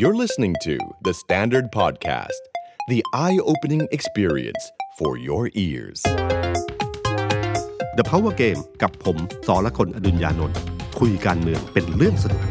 You're listening to The Standard Podcast, the eye opening experience for your ears. The Power Game กับผมสอละคนอดุญญานนท์คุยการเมืองเป็นเรื่องสนุก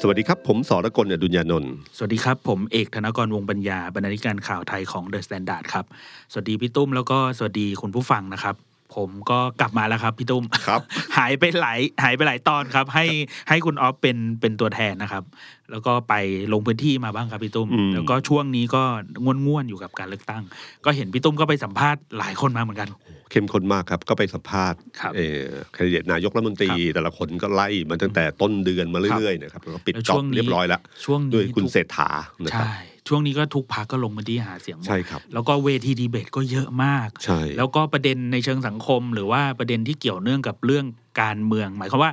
สวัสดีครับ ผมสอละคนอดุญญานนท์สวัสดีครับ ผมเอกธนกรวงศ์ปัญญาบรรณาธิการข่าวไทยของ THE STANDARD ครับ สวัสดีพี่ตุ้มแล้วก็สวัสดีคุณผู้ฟังนะครับ ผมก็กลับมาแล้วครับพี่ตุ้มครับ หายไปหลายหายไปหลายตอนครับ ให้ให้คุณออฟเป็นเป็นตัวแทนนะครับ แล้วก็ไปลงพื้นที่มาบ้างครับพี่ตุ้มอืมแล้วก็ช่วงนี้ก็ง่วนง่วนๆอยู่กับการเลือกตั้ง ก็เห็นพี่ตุ้มก็ไปสัมภาษณ์หลายคนมาเหมือนกัน เข้มข้นมากครับ ก็ไปสัมภาษณ์ครับเอ่อแคนดิเดตนายกรัฐมนตรีครับแต่ละคนก็ไล่มาตั้งแต่ต้นเดือนมาเรื่อยๆนะครับแล้วก็ปิดแล้วจช่อวบงนี้เรียบร้อยแล้วช่วงนี้ด้วยคุณทุกเศรษฐานะครับใช่ช่วงนี้ก็ทุกพักก็ลงพื้นที่หาเสียงหมดใช่ครับแล้วก็เวทีดีเบตก็เยอะมากใช่แล้วก็ประเด็นในเชิงสังคม หรือว่าประเด็นที่เกี่ยวเนื่องกับเรื่องการเมือง หมายความว่า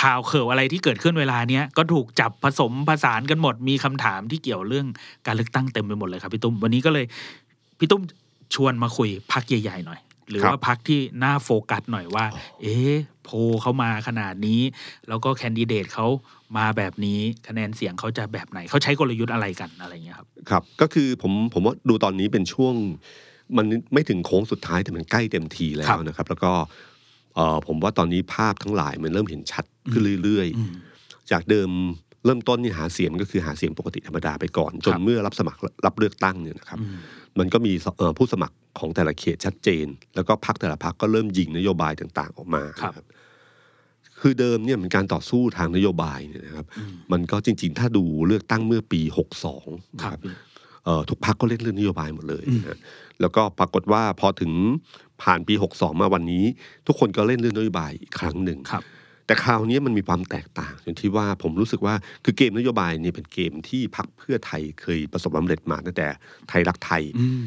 ข่าวเข่าวอะไรที่เกิดขึ้นเวลาเนี้ยก็ถูกจับผสมผสานกันหมดมีคำถามที่เกี่ยวเรื่องการเลือกตั้งเต็มไปหมดเลยครับพี่ตุ้มวันนี้ก็เลยพี่ตุ้มชวนมาคุยพักใหญ่ๆหน่อย หรือครับว่าพักที่น่าโฟกัสหน่อยว่า เอ๊ะโพลเขามาขนาดนี้ แล้วก็แคนดิเดตเขามาแบบนี้คะแนนเสียงเขาจะแบบไหนเขาใช้กลยุทธ์อะไรกันอะไรอย่างเงี้ยครับครับ ก็คือผมผมว่าดูตอนนี้เป็นช่วง มันไม่ถึงโค้งสุดท้ายแต่มันใกล้เต็มทีแล้ครัวบนะครับ แล้วก็เอ่อผมว่าตอนนี้ภาพทั้งหลายมันเริ่มเห็นชัดขึ้นเรื่อยอืมๆจากเดิมเริ่มต้นนี่หาเสียงก็คือหาเสียงปกติธรรมดาไปก่อน จนครับเมื่อรับสมัครรับเลือกตั้งเนี่ยนะครับอื มมันก็มีเอ่อผู้สมัครของแต่ละเขตชัดเจน แล้วก็พรรคแต่ละพรรคก็เริ่มยิงนโยบายต่างๆ ออกมาครับนะครับคือเดิมเนี่ยมันการต่อสู้ทางนโยบายเนี่ยนะครับอืมมันก็จริง ๆ ถ้าดูเลือกตั้งเมื่อปี 62นะคครัรับบพี่เอ่อทุกพักก็เล่นเรื่องนโยบายหมดเลยนะฮะแล้วก็ปรากฏว่าพอถึงผ่านปี 62 มาวันนี้ ทุกคนก็เล่นเรื่องนโยบายอีกครั้งหนึ่งครับ แต่คราวนี้มันมีความแตกต่างจนที่ว่าผมรู้สึกว่าคือเกมนโยบายเนี่ยเป็นเกมที่พักเพื่อไทยเคยประสบความสำเร็จมาตั้งแต่ไทยรักไทยอืม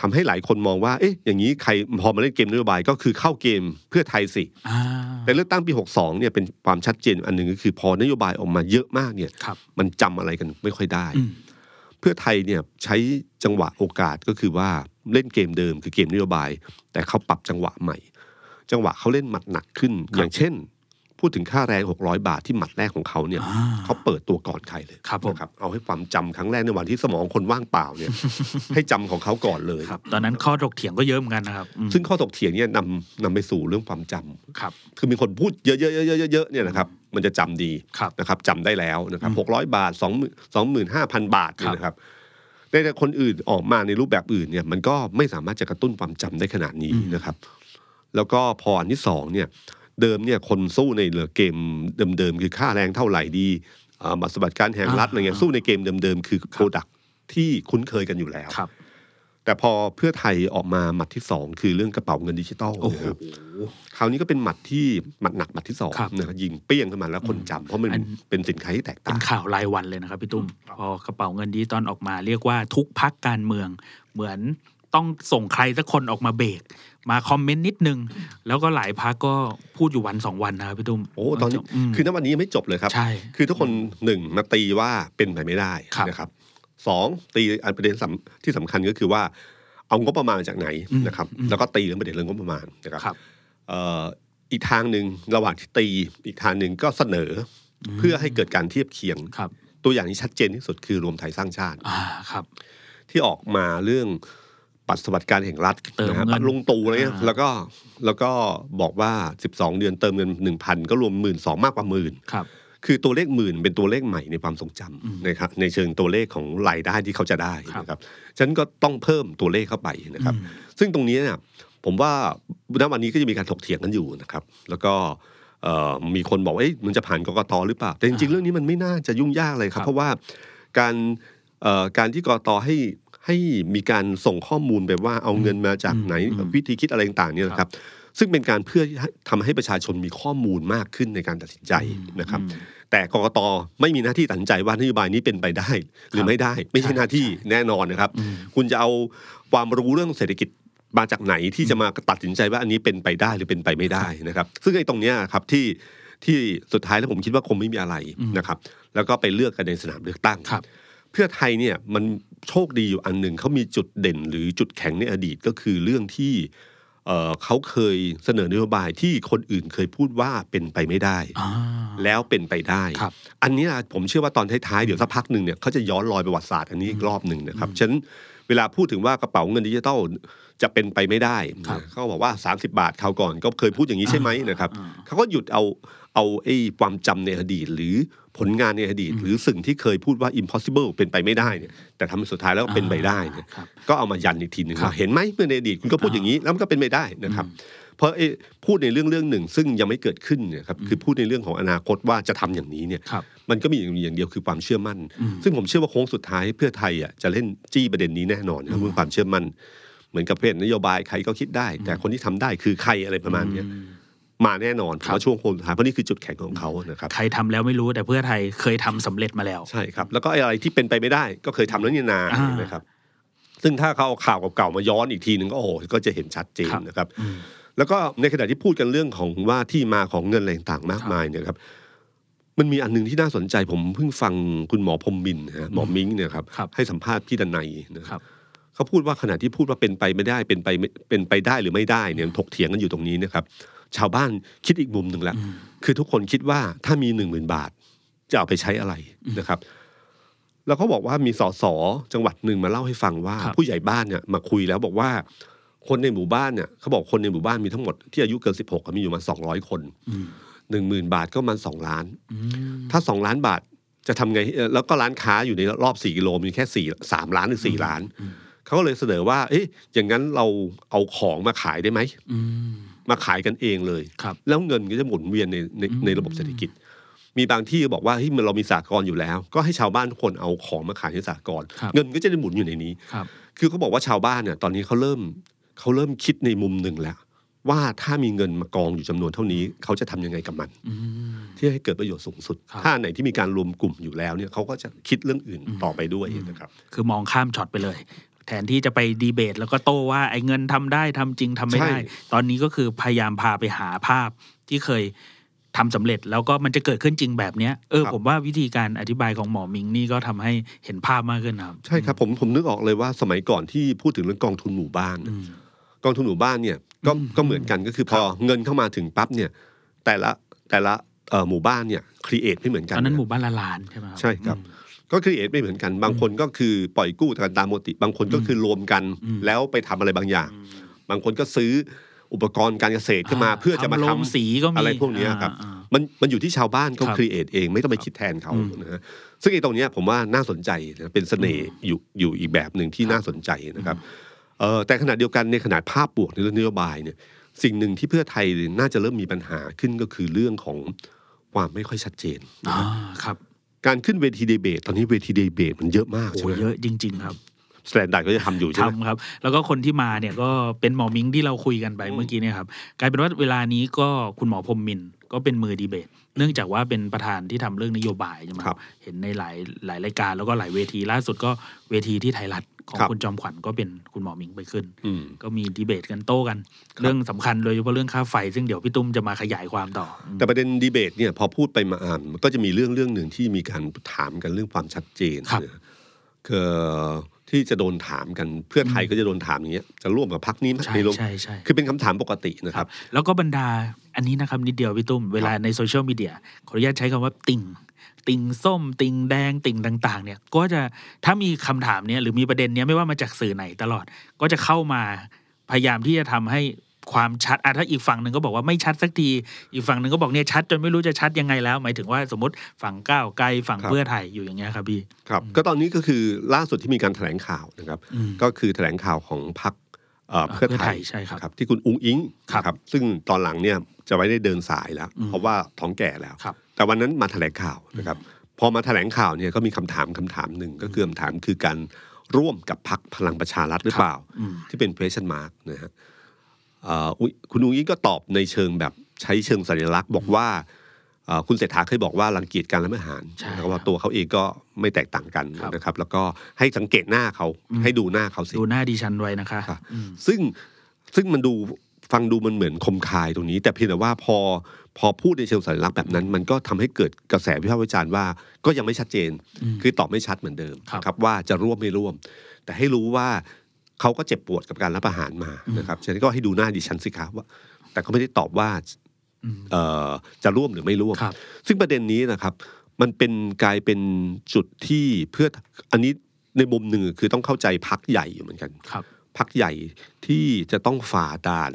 ทำให้หลายคนมองว่า เอ๊ะ อย่างนี้ใครพอมาเล่นเกมนโยบายก็คือเข้าเกมเพื่อไทยสิอ่าแต่เลือกตั้งปี 62 เนี่ยเป็นความชัดเจนอันหนึ่งก็คือพอนโยบายออกมาเยอะมากเนี่ยครับมันจำอะไรกันไม่ค่อยได้อืมเพื่อไทยเนี่ยใช้จังหวะโอกาสก็คือว่าเล่นเกมเดิมคือเกมนโยบาย แต่เขาปรับจังหวะใหม่ จังหวะเขาเล่นหมัดหนักขึ้น อย่างเช่น พูดถึงค่าแรง 600 บาทที่หมัดแรกของเขาเนี่ยอ่าเขาเปิดตัวก่อนใครเลยครับผมนะครับเอาให้ความจำครั้งแรกในวันที่สมองคนว่างเปล่าเนี่ยให้จำของเขาก่อนเลยครับตอนนั้นข้อถกเถียงก็เยอะเหมือนกันนะครับอืมซึ่งข้อถกเถียงเนี่ยนำนำไปสู่เรื่องความจำครับคือมีคนพูดเยอะๆๆๆๆเนี่ยนะครับมันจะจำดีครับนะครับจำได้แล้วนะครับอืมหกร้อยบาทสองสองหมื่นห้าพันบาทเนี่ยครับนะครับแต่คนอื่นออกมาในรูปแบบอื่นเนี่ยมันก็ไม่สามารถจะกระตุ้นความจำได้ขนาดนี้นะครับ แล้วก็พออันที่สองเนี่ย เดิมเนี่ยคนสู้ในเกมเดิมๆคือค่าแรงเท่าไหร่ดีอ่าบัตรสวัสดิการแห่งรัฐอะไรเงี้ยสู้ในเกมเดิมๆคือ product ที่คุ้นเคยกันอยู่แล้วครับแต่พอเพื่อไทยออกมาหมัดที่สองคือเรื่องกระเป๋าเงินดิจิตอลโอ้โหนะครับคราวนี้ก็เป็นหมัดที่หมัดหนักหมัดที่สองครับนะครับยิงเปี้ยงขึ้นมาแล้วคนจำเพราะมันอันเป็นสินค้าที่แตกต่างป็ต่านงข่าวรายวันเลยนะครับพี่ตุ้มพอกระเป๋าเงินดิจิตอลออกมาเรียกว่าทุกพรรคการเมืองเหมือน ต้องส่งใครสักคนออกมาเบรกมา comment นิดนึง แล้วก็หลายพรรคก็พูดอยู่วันสองวันนะครับพี่ตุ้มโอ้ตอนนี้มคือณวันนี้ยังไม่จบเลยครับใช่คือทุกคนหนึ่งมาตีว่าเป็นไปไม่ได้ครับนะครับสองตีอันประเด็นสำที่สำคัญก็คือว่า เอางบประมาณมาจากไหนอืมนะครับอืมแล้วก็ตีเรื่องประเด็นเรื่องงบประมาณนะครับครับเอ่ออีกทางหนึ่งระหว่างที่ตีอีกทางหนึ่งก็เสนออเพื่อให้เกิดการเทียบเคียงครับตัวอย่างที่ชัดเจนที่สุดคือรวมไทยสร้างชาติอ่าครับ ที่ออกมาเรื่อง ปัตรสวัสดิการแห่งรัฐเติมนะฮะเงินปัดลุงตู่อะไรเงี้ยอ่าแล้วก็แล้วก็บอกว่า 12 เดือนเติมเงิน 1,000 ก็รวมหมื่นสองมากกว่าหมื่นครับคือตัวเลขหมื่นเป็นตัวเลขใหม่ในความทรงจอืมำนะครับในเชิงตัวเลขของรายได้ที่เขาจะได้ครับนะครับฉะนันก็ต้องเพิ่มตัวเลขเข้าไปนะครับอืมซึ่งตรงนี้เนี่ยผมว่าณวันนี้ก็จะมีการถกเถียงกันอยู่นะครับ แล้วก็เอ่อมีคนบอกว่าเอ๊ะมันจะผ่านกกตหรือเปล่า แต่จริงๆเรื่องนี้มันไม่น่าจะยุ่งยากเลยคครัรับบเพราะว่าการเอ่อการที่กกตให้ ให้มีการส่งข้อมูลไปว่าเอาเงินมาจากไหนอืมวิธีคิดอะไรต่างๆเนี่ยนะครับซึ่งเป็นการเพื่อให้ทำให้ประชาชนมีข้อมูลมากขึ้นในการตัดสินใจนะครับอืมแต่กกตไม่มีหน้าที่ตัดสินใจว่านโยบายนี้เป็นไปได้ หรือไม่ได้ ไม่ใช่หน้าที่แน่นอนนะครับอืมคุณจะเอาความรู้เรื่องเศรษฐกิจมาจากไหนที่จะมาตัดสินใจว่าอันนี้เป็นไปได้หรือเป็นไปไม่ได้นะครับ ซึ่งไอ้ตรงเนี้ยครับที่ที่สุดท้ายแล้วผมคิดว่าคงไม่มีอะไรนะครับ แล้วก็ไปเลือกกันในสนามเลือกตั้งครับ เพื่อไทยเนี่ยมันโชคดีอยู่อันหนึ่งเขามีจุดเด่นหรือจุดแข็งในอดีตก็คือเรื่องที่เเอ่อเขาเคยเสนอนโยบายที่คนอื่นเคยพูดว่าเป็นไปไม่ได้อ่าแล้วเป็นไปได้ครับอันนี้นะผมเชื่อว่าตอนท้ายๆ เดี๋ยวสักพักหนึ่งเนี่ยเขาจะย้อนรอยประวัติศาสตร์อันนี้อีกรอบหนึ่งนะครับฉะนั้นเวลาพูดถึงว่ากระเป๋าเงินดิจิตอลจะเป็นไปไม่ได้ครับเขาบอกว่า 30 บาทเขาวก่อนก็เคยพูดอย่างนี้ใช่ไหมนะครับอ่าเขาก็หยุดเอาเอาไอ้ความจำในอดีตหรือ ผลงานในอดีต หรือสิ่งที่เคยพูดว่า impossible เป็นไปไม่ได้เนี่ยแต่ทำให้สุดท้ายแล้วก็เป็นไปได้เนี่ยครับก็เอามายันอีกทีหนึ่งครับว่าเห็นไหมเมื่อในอดีตคุณก็พูดอย่างนี้แล้วมันก็เป็นไปได้นะครับเพราะไอ้พูดในเรื่องเรื่องหนึ่ง ซึ่งยังไม่เกิดขึ้นเนี่ยครับคือพูดในเรื่องของอนาคตว่าจะทำอย่างนี้เนี่ยครับมันก็มีอย่างอย่างเดียวคือความเชื่อมั่นอืมซึ่งผมเชื่อว่าโค้งสุดท้ายเพื่อไทยอะจะเล่นจี้ประเด็นนี้แน่นอนนะครับเรื่องความเชื่อมั่น เหมือนกับเพศนโยบายใครก็คิดได้ แต่คนที่ทำได้คือใครอะไรประมาณเนี้ยอื มมาแน่นอนผมว่าช่วงโค้งสุดท้ายเพราะนี่คือจุดแข็งของเขานะครับใครทำแล้วไม่รู้แต่เพื่อไทยเคยทำสำเร็จมาแล้วใช่ครับ แล้วก็ไอ้อะไรที่เป็นไปไม่ได้ก็เคยทำแล้วนี่นาอ่านะครับ ซึ่งถ้าเขาเอาข่าวเก่าๆมาย้อนอีกทีหนึ่งก็โอ้โหก็จะเห็นชัดเจนครับนะครับอืมแล้วก็ในขณะที่พูดกันเรื่องของว่าที่มาของเงินอะไรต่างๆมากมายเนี่ยครับ มันมีอันหนึงที่น่าสนใจผมเพิ่งฟังคุณหมอพรหมมินทร์นะฮะหมอมิงเนี่ยครับครับ ให้สัมภาษณ์พี่ดันไนยนะครับเขาพูดว่าขณะที่พูดว่าเป็นไปไม่ได้เป็นไปไม่เป็นไปได้หรือไม่ได้เนี่ยถกเถียงกันอยู่ตรงนี้นะครับ ชาวบ้านคิดอีกมุมหนึ่งละอืมคือทุกคนคิดว่าถ้ามีหนึ่งหมื่นบาท จะเอาไปใช้อะไรนะครับ แล้วเขาบอกว่ามีสสจังหวัดหนึ่งมาเล่าให้ฟังว่าครับผู้ใหญ่บ้านเนี่ยมาคุยแล้วบอกว่าคนในหมู่บ้านเนี่ยเขาบอกคนในหมู่บ้านมีทั้งหมดที่อายุเกินสิบหกมีอยู่มาสองร้อยคนอืมหนึ่งหมื่นบาทก็มันสองล้านอืมถ้าสองล้านบาทจะทำไงเอ่อแล้วก็ร้านค้าอยู่ในรอบสี่กิโลมีแค่สี่สามล้านหรือสี่ล้านเขาก็เลยเสนอว่า เอ๊ะอย่างนั้นเราเอาของมาขายได้ไหมอื มมาขายกันเองเลยครับแล้วเงินก็จะหมุนเวียนในในอืมในระบบเศรษฐกิจ มีบางที่บอกว่าเฮ้ยมันเรามีสากลอยู่แล้ว ก็ให้ชาวบ้านทุกคนเอาของมาขายในสากลครับเงินก็จะได้หมุนอยู่ในนี้ครับคือเขาบอกว่าชาวบ้านเนี่ยตอนนี้เขาเริ่มเขาเริ่มคิดในมุมหนึ่งแล้ว ว่าถ้ามีเงินมากองอยู่จำนวนเท่านี้ เขาจะทำยังไงกับมันอืมที่ให้เกิดประโยชน์สูงสุดครับถ้าอันไหนที่มีการรวมกลุ่มอยู่แล้วเนี่ยเขาก็จะคิดเรื่องอื่นต่อไปด้วยนะครับ คือมองข้ามช็อตไปเลย แทนที่จะไปดีเบต แล้วก็โต้ว่าไอ้เงินทำได้ทำจริงทำไม่ได้ใช่ตอนนี้ก็คือพยายามพาไปหาภาพที่เคยทำสำเร็จแล้วก็มันจะเกิดขึ้นจริงแบบเนี้ยเออผมว่าวิธีการอธิบายของหมอมิงนี่ก็ทำให้เห็นภาพมากขึ้นนะครับ ใช่ครับผมผมนึกออกเลยว่าสมัยก่อนที่พูดถึงเรื่องกองทุนหมู่บ้านอืมกองทุนหมู่บ้านเนี่ยก็อืมก็เหมือนกันก็คือพอเงินเข้ามาถึงปั๊บเนี่ย แต่ละแต่ละเอ่อหมู่บ้านเนี่ยครีเอทไม่เหมือนกันตอนนั้นหะมู่บ้านละลานใช่ไหมครับใช่ครับ ก็ครีเอทไม่เหมือนกัน บางคนก็คือปล่อยกู้กันตามปกติ บางคนก็คือรวมกันอืมแล้วไปทำอะไรบางอย่าง บางคนก็ซื้ออุปกรณ์การเกษตรขึ้นมาเพื่อจะมาทำโรงสีก็มีอะไรพวกเนี้ยครับอ่ามันมันอยู่ที่ชาวบ้านเขาครับ create เองไม่ต้องไปคิดแทนเขาอืมนะฮะซึ่งไอ้ตรงเนี้ยผมว่าน่าสนใจนะเป็นเสน่ห์อยู่อยู่อีกแบบหนึ่งที่ครับน่าสนใจนะครับเออแต่ขณะเดียวกันในขนาดภาพบวกในเรื่องนโยบายเนี่ยสิ่งหนึ่งที่เพื่อไทยน่าจะเริ่มมีปัญหาขึ้นก็คือเรื่องของความไม่ค่อยชัดเจนอ่าครับ การขึ้นเวทีดีเบตตอนนี้เวทีดีเบตมันเยอะมากโอ้ใช่ไหมเยอะจริง ๆ ครับSTANDARD ก็จะทำอยู่ใช่ไหมทำครับ แล้วก็คนที่มาเนี่ยก็เป็นหมอมิงที่เราคุยกันไปอืมเมื่อกี้เนี่ยครับกลายเป็นว่าเวลานี้ก็คุณหมอพรหมินทร์ก็เป็นมือดีเบต เนื่องจากว่าเป็นประธานที่ทำเรื่องนโยบายใช่ไหมครับ เห็นในหลายหลายรายการแล้วก็หลายเวทีล่าสุดก็เวทีที่ไทยรัฐ ของครับคุณจอมขวัญก็เป็นคุณหมอมิงไปขึ้นอืมก็มีดีเบตกันโต้กัน เรื่องสำคัญโดยเฉพาะเรื่องค่าไฟ ซึ่งเดี๋ยวพี่ตุ้มจะมาขยายความต่ออืมแต่ประเด็นดีเบตเนี่ยพอพูดไปมาอ่านมันก็จะมีเรื่องเรื่องหนึ่งที่มีการถามกันเรื่องความชัดเจนครับนะคือที่จะโดนถามกันเพื่อไทยก็จะโดนถามอย่างเงี้ยจะร่วมกับพรรคนี้ไหมใช่ไม่ร่วมใช่ใช่คือเป็นคำถามปกตินะคครัรับบแล้วก็บรรดาอันนี้นะครับนิดเดียวพี่ตุ้มเวลาในโซเชียลมีเดียขออนุญาตใช้คำว่าติ่ง ติ่งส้ม ติ่งแดงติ่งต่างๆ เนี่ยก็จะถ้ามีคำถามเนี้ยหรือมีประเด็นเนี้ยไม่ว่ามาจากสื่อไหนตลอด ก็จะเข้ามาพยายามที่จะทำให้ความชัดอะถ้าอีกฝั่งหนึ่งก็บอกว่าไม่ชัดสักที อีกฝั่งหนึ่งก็บอกเนี่ยชัดจนไม่รู้จะชัดยังไงแล้ว หมายถึงว่าสมมติฝั่งก้าวไกลฝั่งครับเพื่อไทยอยู่อย่างเงี้ยครับพี่ ครับ ก็ตอนนี้ก็คือล่าสุดที่มีการแถลงข่าวนะครับอืมก็คือแถลงข่าวของพรรค เอ่อเพื่อไทยใช่ครับครับที่คุณอุ้งอิงครับครับซึ่งตอนหลังเนี่ยจะไว้ได้เดินสายแล้วอืมเพราะว่าท้องแก่แล้วครับแต่วันนั้นมาแถลงข่าวนะครับพอมาแถลงข่าวเนี่ยก็มีคำถามคำถามหนึ่งก็คือคำถามคือการร่วมกับพรรคพลังประชารัฐหรือเปล่าอืมที่เป็น question mark นะฮะเอ่ออุ๊ยคุณอุ้งอิงก็ตอบในเชิงแบบใช้เชิงสัญลักษณ์บอกว่าเอ่อ คุณเศรษฐาเคยบอกว่ารังเกียจการรัฐประหารใช่นะครับว่าครับตัวเขาเองก็ไม่แตกต่างกันครับนะครับ แล้วก็ให้สังเกตหน้าเขาอืมให้ดูหน้าเขาสิดูหน้าดิฉันไว้นะคะครับอืมซึ่งซึ่งมันดูฟังดูมันเหมือนคมคายตรงนี้ แต่เพียงแต่ว่าพอพอพูดในเชิงสัญลักษณ์แบบนั้น มันก็ทำให้เกิดกระแสวิพากษ์วิจารณ์ว่าก็ยังไม่ชัดเจนอืมคือตอบไม่ชัดเหมือนเดิมครับนะครับว่าจะร่วมไม่ร่วม แต่ให้รู้ว่าเขาก็เจ็บปวดกับการรับประหารมานะครับฉะนั้นก็ให้ดูหน้าดิฉันสิครับว่า แต่ก็ไม่ได้ตอบว่าอืมเอ่อ จะร่วมหรือไม่ร่วมครับซึ่งประเด็นนี้นะครับ มันเป็นกลายเป็นจุดที่เพื่ออันนี้ในมุมหนึ่งคือต้องเข้าใจพักใหญ่อยู่เหมือนกันครับพักใหญ่ที่จะต้องฝ่าด่าน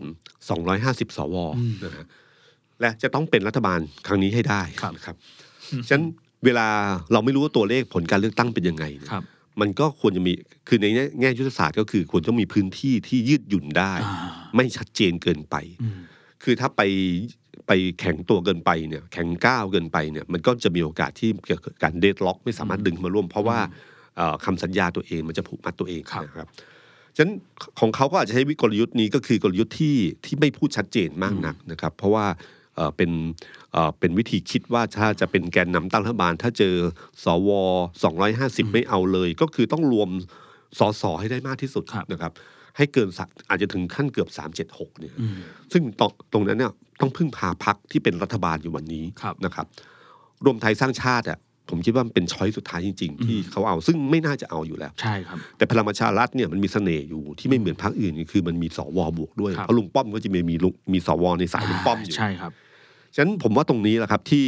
250 สวอืมนะฮะและจะต้องเป็นรัฐบาลครั้งนี้ให้ได้ครับนะครับฉะนั้นเวลาเราไม่รู้ว่าตัวเลขผลการเลือกตั้งเป็นยังไงเนี่ยครับมันก็ควรจะมี คือในแง่แง่ยุทธศาสตร์ก็คือควรจะมีพื้นที่ที่ยืดหยุ่นได้อ่าไม่ชัดเจนเกินไปอืมคือถ้าไป ไปแข็งตัวเกินไปเนี่ยแข็งก้าวเกินไปเนี่ยมันก็จะมีโอกาสที่เกิดการเดดล็อก ไม่สามารถดึงมาร่วม เพราะว่าเอ่อคำสัญญาตัวเองมันจะผูกมัดตัวเองครับนะครับฉะนั้นของเขาก็อาจจะใช้วิกลยุทธ์นี้ก็คือกลยุทธ์ที่ที่ไม่พูดชัดเจนมากนักนะครับ เพราะว่าเอ่อเป็นเอ่อเป็นวิธีคิดว่าถ้าจะเป็นแกนนำตั้งรัฐบาล ถ้าเจอสว250 ไม่เอาเลย ก็คือต้องรวมสสให้ได้มากที่สุดครับนะครับ ให้เกินสักอาจจะถึงขั้นเกือบ 376เนี่ยอืมซึ่งตรงตรงนั้นเนี่ย ต้องพึ่งพาพักที่เป็นรัฐบาลอยู่วันนี้ครับนะครับ รวมไทยสร้างชาติอะผมคิดว่ามันเป็นช้อยสุดท้ายจริง ๆ ที่อืมเขาเอาซึ่งไม่น่าจะเอาอยู่แล้ว ใช่ครับ แต่พลังประชารัฐเนี่ยมันมีเสน่ห์อยู่ที่ไม่เหมือนพรรคอื่นคือมันมีสวบวกด้วยครับเพราะลุงป้อมก็จะมีมีลุงมีสวในสายลุงป้อมอยู่ใช่ครับฉะนั้นผมว่าตรงนี้แหละครับที่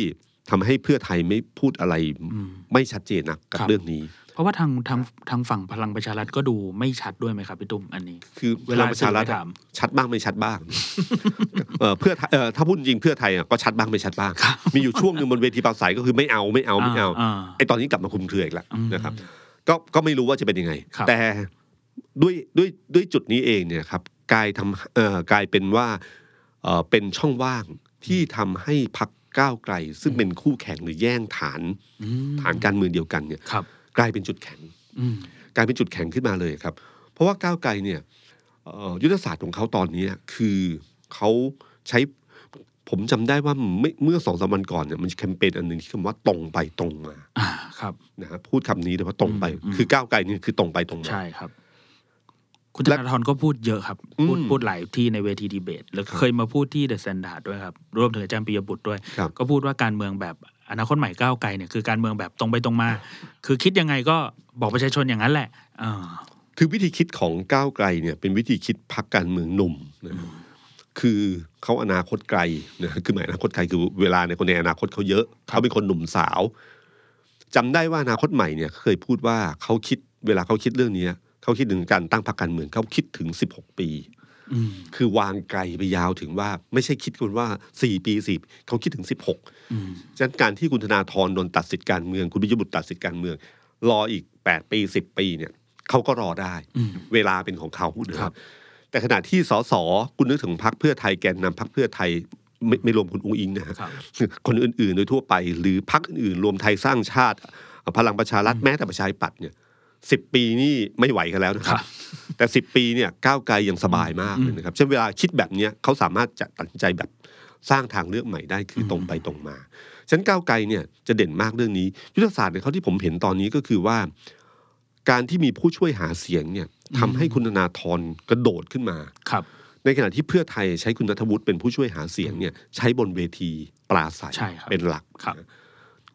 ทำให้เพื่อไทยไม่พูดอะไรอืมไม่ชัดเจนนักกับครับเรื่องนี้ เพราะว่าทางทางทางฝั่งพลังประชารัฐก็ดูไม่ชัดด้วยไหมครับพี่ตุ้มอันนี้ คือเวพลาลังประชารัฐสื่อไปอะถามชัดบ้างไม่ชัดบ้างเอ่อเพื่อไทยเอ่อถ้าพูดจริงเพื่อไทยอะก็ชัดบ้างไม่ชัดบ้างครับมีอยู่ช่วงหนึ่งบนเวทีปราศัยก็คือไม่เอาไม่เอาไม่เอาอ่าไอตอนนี้กลับมาคุมเครืออีกแล้วอืมนะครับ ก็ก็ไม่รู้ว่าจะเป็นยังไงครับแต่ด้วยด้วยด้วยจุดนี้เองเนี่ยครับกลายทำเอ่อกลายเป็นว่าเอ่อเป็นช่องว่างที่ทำให้พักก้าวไกล ซึ่งเป็นคู่แข่งหรือแย่งฐานอืมฐานการเมืองเดียวกันเนี่ยครับ กลายเป็นจุดแข็งอืมกลายเป็นจุดแข็งขึ้นมาเลยครับ เพราะว่าก้าวไกลเนี่ยเอ่อยุทธศาสตร์ของเขาตอนนี้คือเขาใช้ผมจำได้ว่าไม่เมื่อสองสามวันก่อนเนี่ยมันมีแคมเปญอันหนึ่งที่คำว่าตรงไปตรงมาอ่าครับนะฮะพูดคำนี้เลยว่าตรงไปอืมคือก้าวไกลนี่คือตรงไปตรงมาใช่ครับ คุณณธและนาธรก็พูดเยอะครับ พูดอืมพูดหลายที่ในเวทีดีเบต แล้วเคยมาพูดที่เดอะ s แ a นดาร์ดด้วยครับ รวมถึงอาจารย์ปิยบุตรด้วยครับก็พูดว่าการเมืองแบบ อนาคตใหม่ก้าวไกลเนี่ยคือการเมืองแบบตรงไปตรงมา คือคิดยังไงก็บอกประชาชนอย่างนั้นแหละคือวิธีคิดของก้าวไกลเนี่ยเป็นวิธีคิดพรรคการเมืองหนุ่มนะคือเขาอนาคตไกลนะคือหมายอนาคตไกลคือเวลาในคนในอนาคตเขาเยอะเขาเป็นคนหนุ่มสาวจำได้ว่าอนาคตใหม่เนี่ยเคยพูดว่าเขาคิดเวลาเขาคิดเรื่องเนี้ยเขาคิดถึงการตั้งพรรคการเมืองเขาคิดถึง 16 ปีอืม คือวางไกลไปยาวถึงว่าไม่ใช่คิดกันว่า4ปีสิเขาคิดถึง16อืมฉะนั้นการที่คุณธนาธรโดนตัดสิทธิการเมือง คุณพิยบุตรตัดสิทธิการเมือง รออีก8ปี10ปีเนี่ยเขาก็รอได้อืมเวลาเป็นของเขานะคครัรับบแต่ขณะที่สสคุณนึกถึงพรรคเพื่อไทยแกนนำพรรคเพื่อไทยไม่ไม่รวมคุณอุ้งอิงนะฮะครับคนอื่นๆ โดยทั่วไป หรือพรรคอื่นๆ รวมไทยสร้างชาติ พลังประชารัฐแม้แต่ประชาธิปัตย์เนี่ยสิบปีนี่ไม่ไหวกันแล้วนะคครัรับบ แต่สิบปีเนี่ยก้าวไกลยังสบายมากเลยนะครับเช่นเวลาคิดแบบเนี้ยเขาสามารถจะตัดสินใจแบบสร้างทางเลือกใหม่ได้คือตรงไปตรงมาฉะนันก้าวไกลเนี่ยจะเด่นมากเรื่องนี้ ยุทธศาสตร์ของเขาที่ผมเห็นตอนนี้ก็คือว่า การที่มีผู้ช่วยหาเสียงเนี่ยทำให้คุณธนาธรกระโดดขึ้นมาครับ ในขณะที่เพื่อไทยใช้คุณนัทวุฒิเป็นผู้ช่วยหาเสียงเนี่ยใช้บนเวทีปราศัยใช่ครับเป็นหลักครับ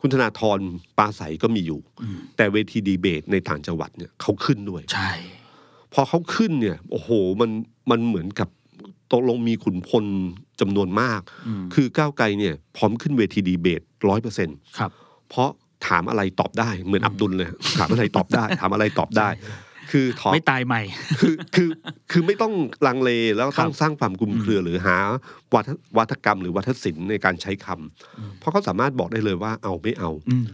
คุณธนาธรปราศัยก็มีอยู่อืมแต่เวทีดีเบตในต่างจังหวัดเนี่ยเขาขึ้นด้วยใช่ พอเขาขึ้นเนี่ย โอ้โหมันมันเหมือนกับตกลงมีขุนพลจำนวนมากอืมคือก้าวไกลเนี่ย พร้อมขึ้นเวทีดีเบตร้อยเปอร์เซ็นครับเพราะถามอะไรตอบได้เหมือนอับดุลเลยถามอะไรตอบได้ ถามอะไรตอบได้ คือถอไม่ตายใหม่ คือคือคือไม่ต้องลังเลแล้วครับต้องสร้างความกลุ่มเครือหรือหาวัฒวัฒกรรมหรือวัฒศิลป์ในการใช้คำเพราะเขาสามารถบอกได้เลยว่าเอาไม่เอาอืม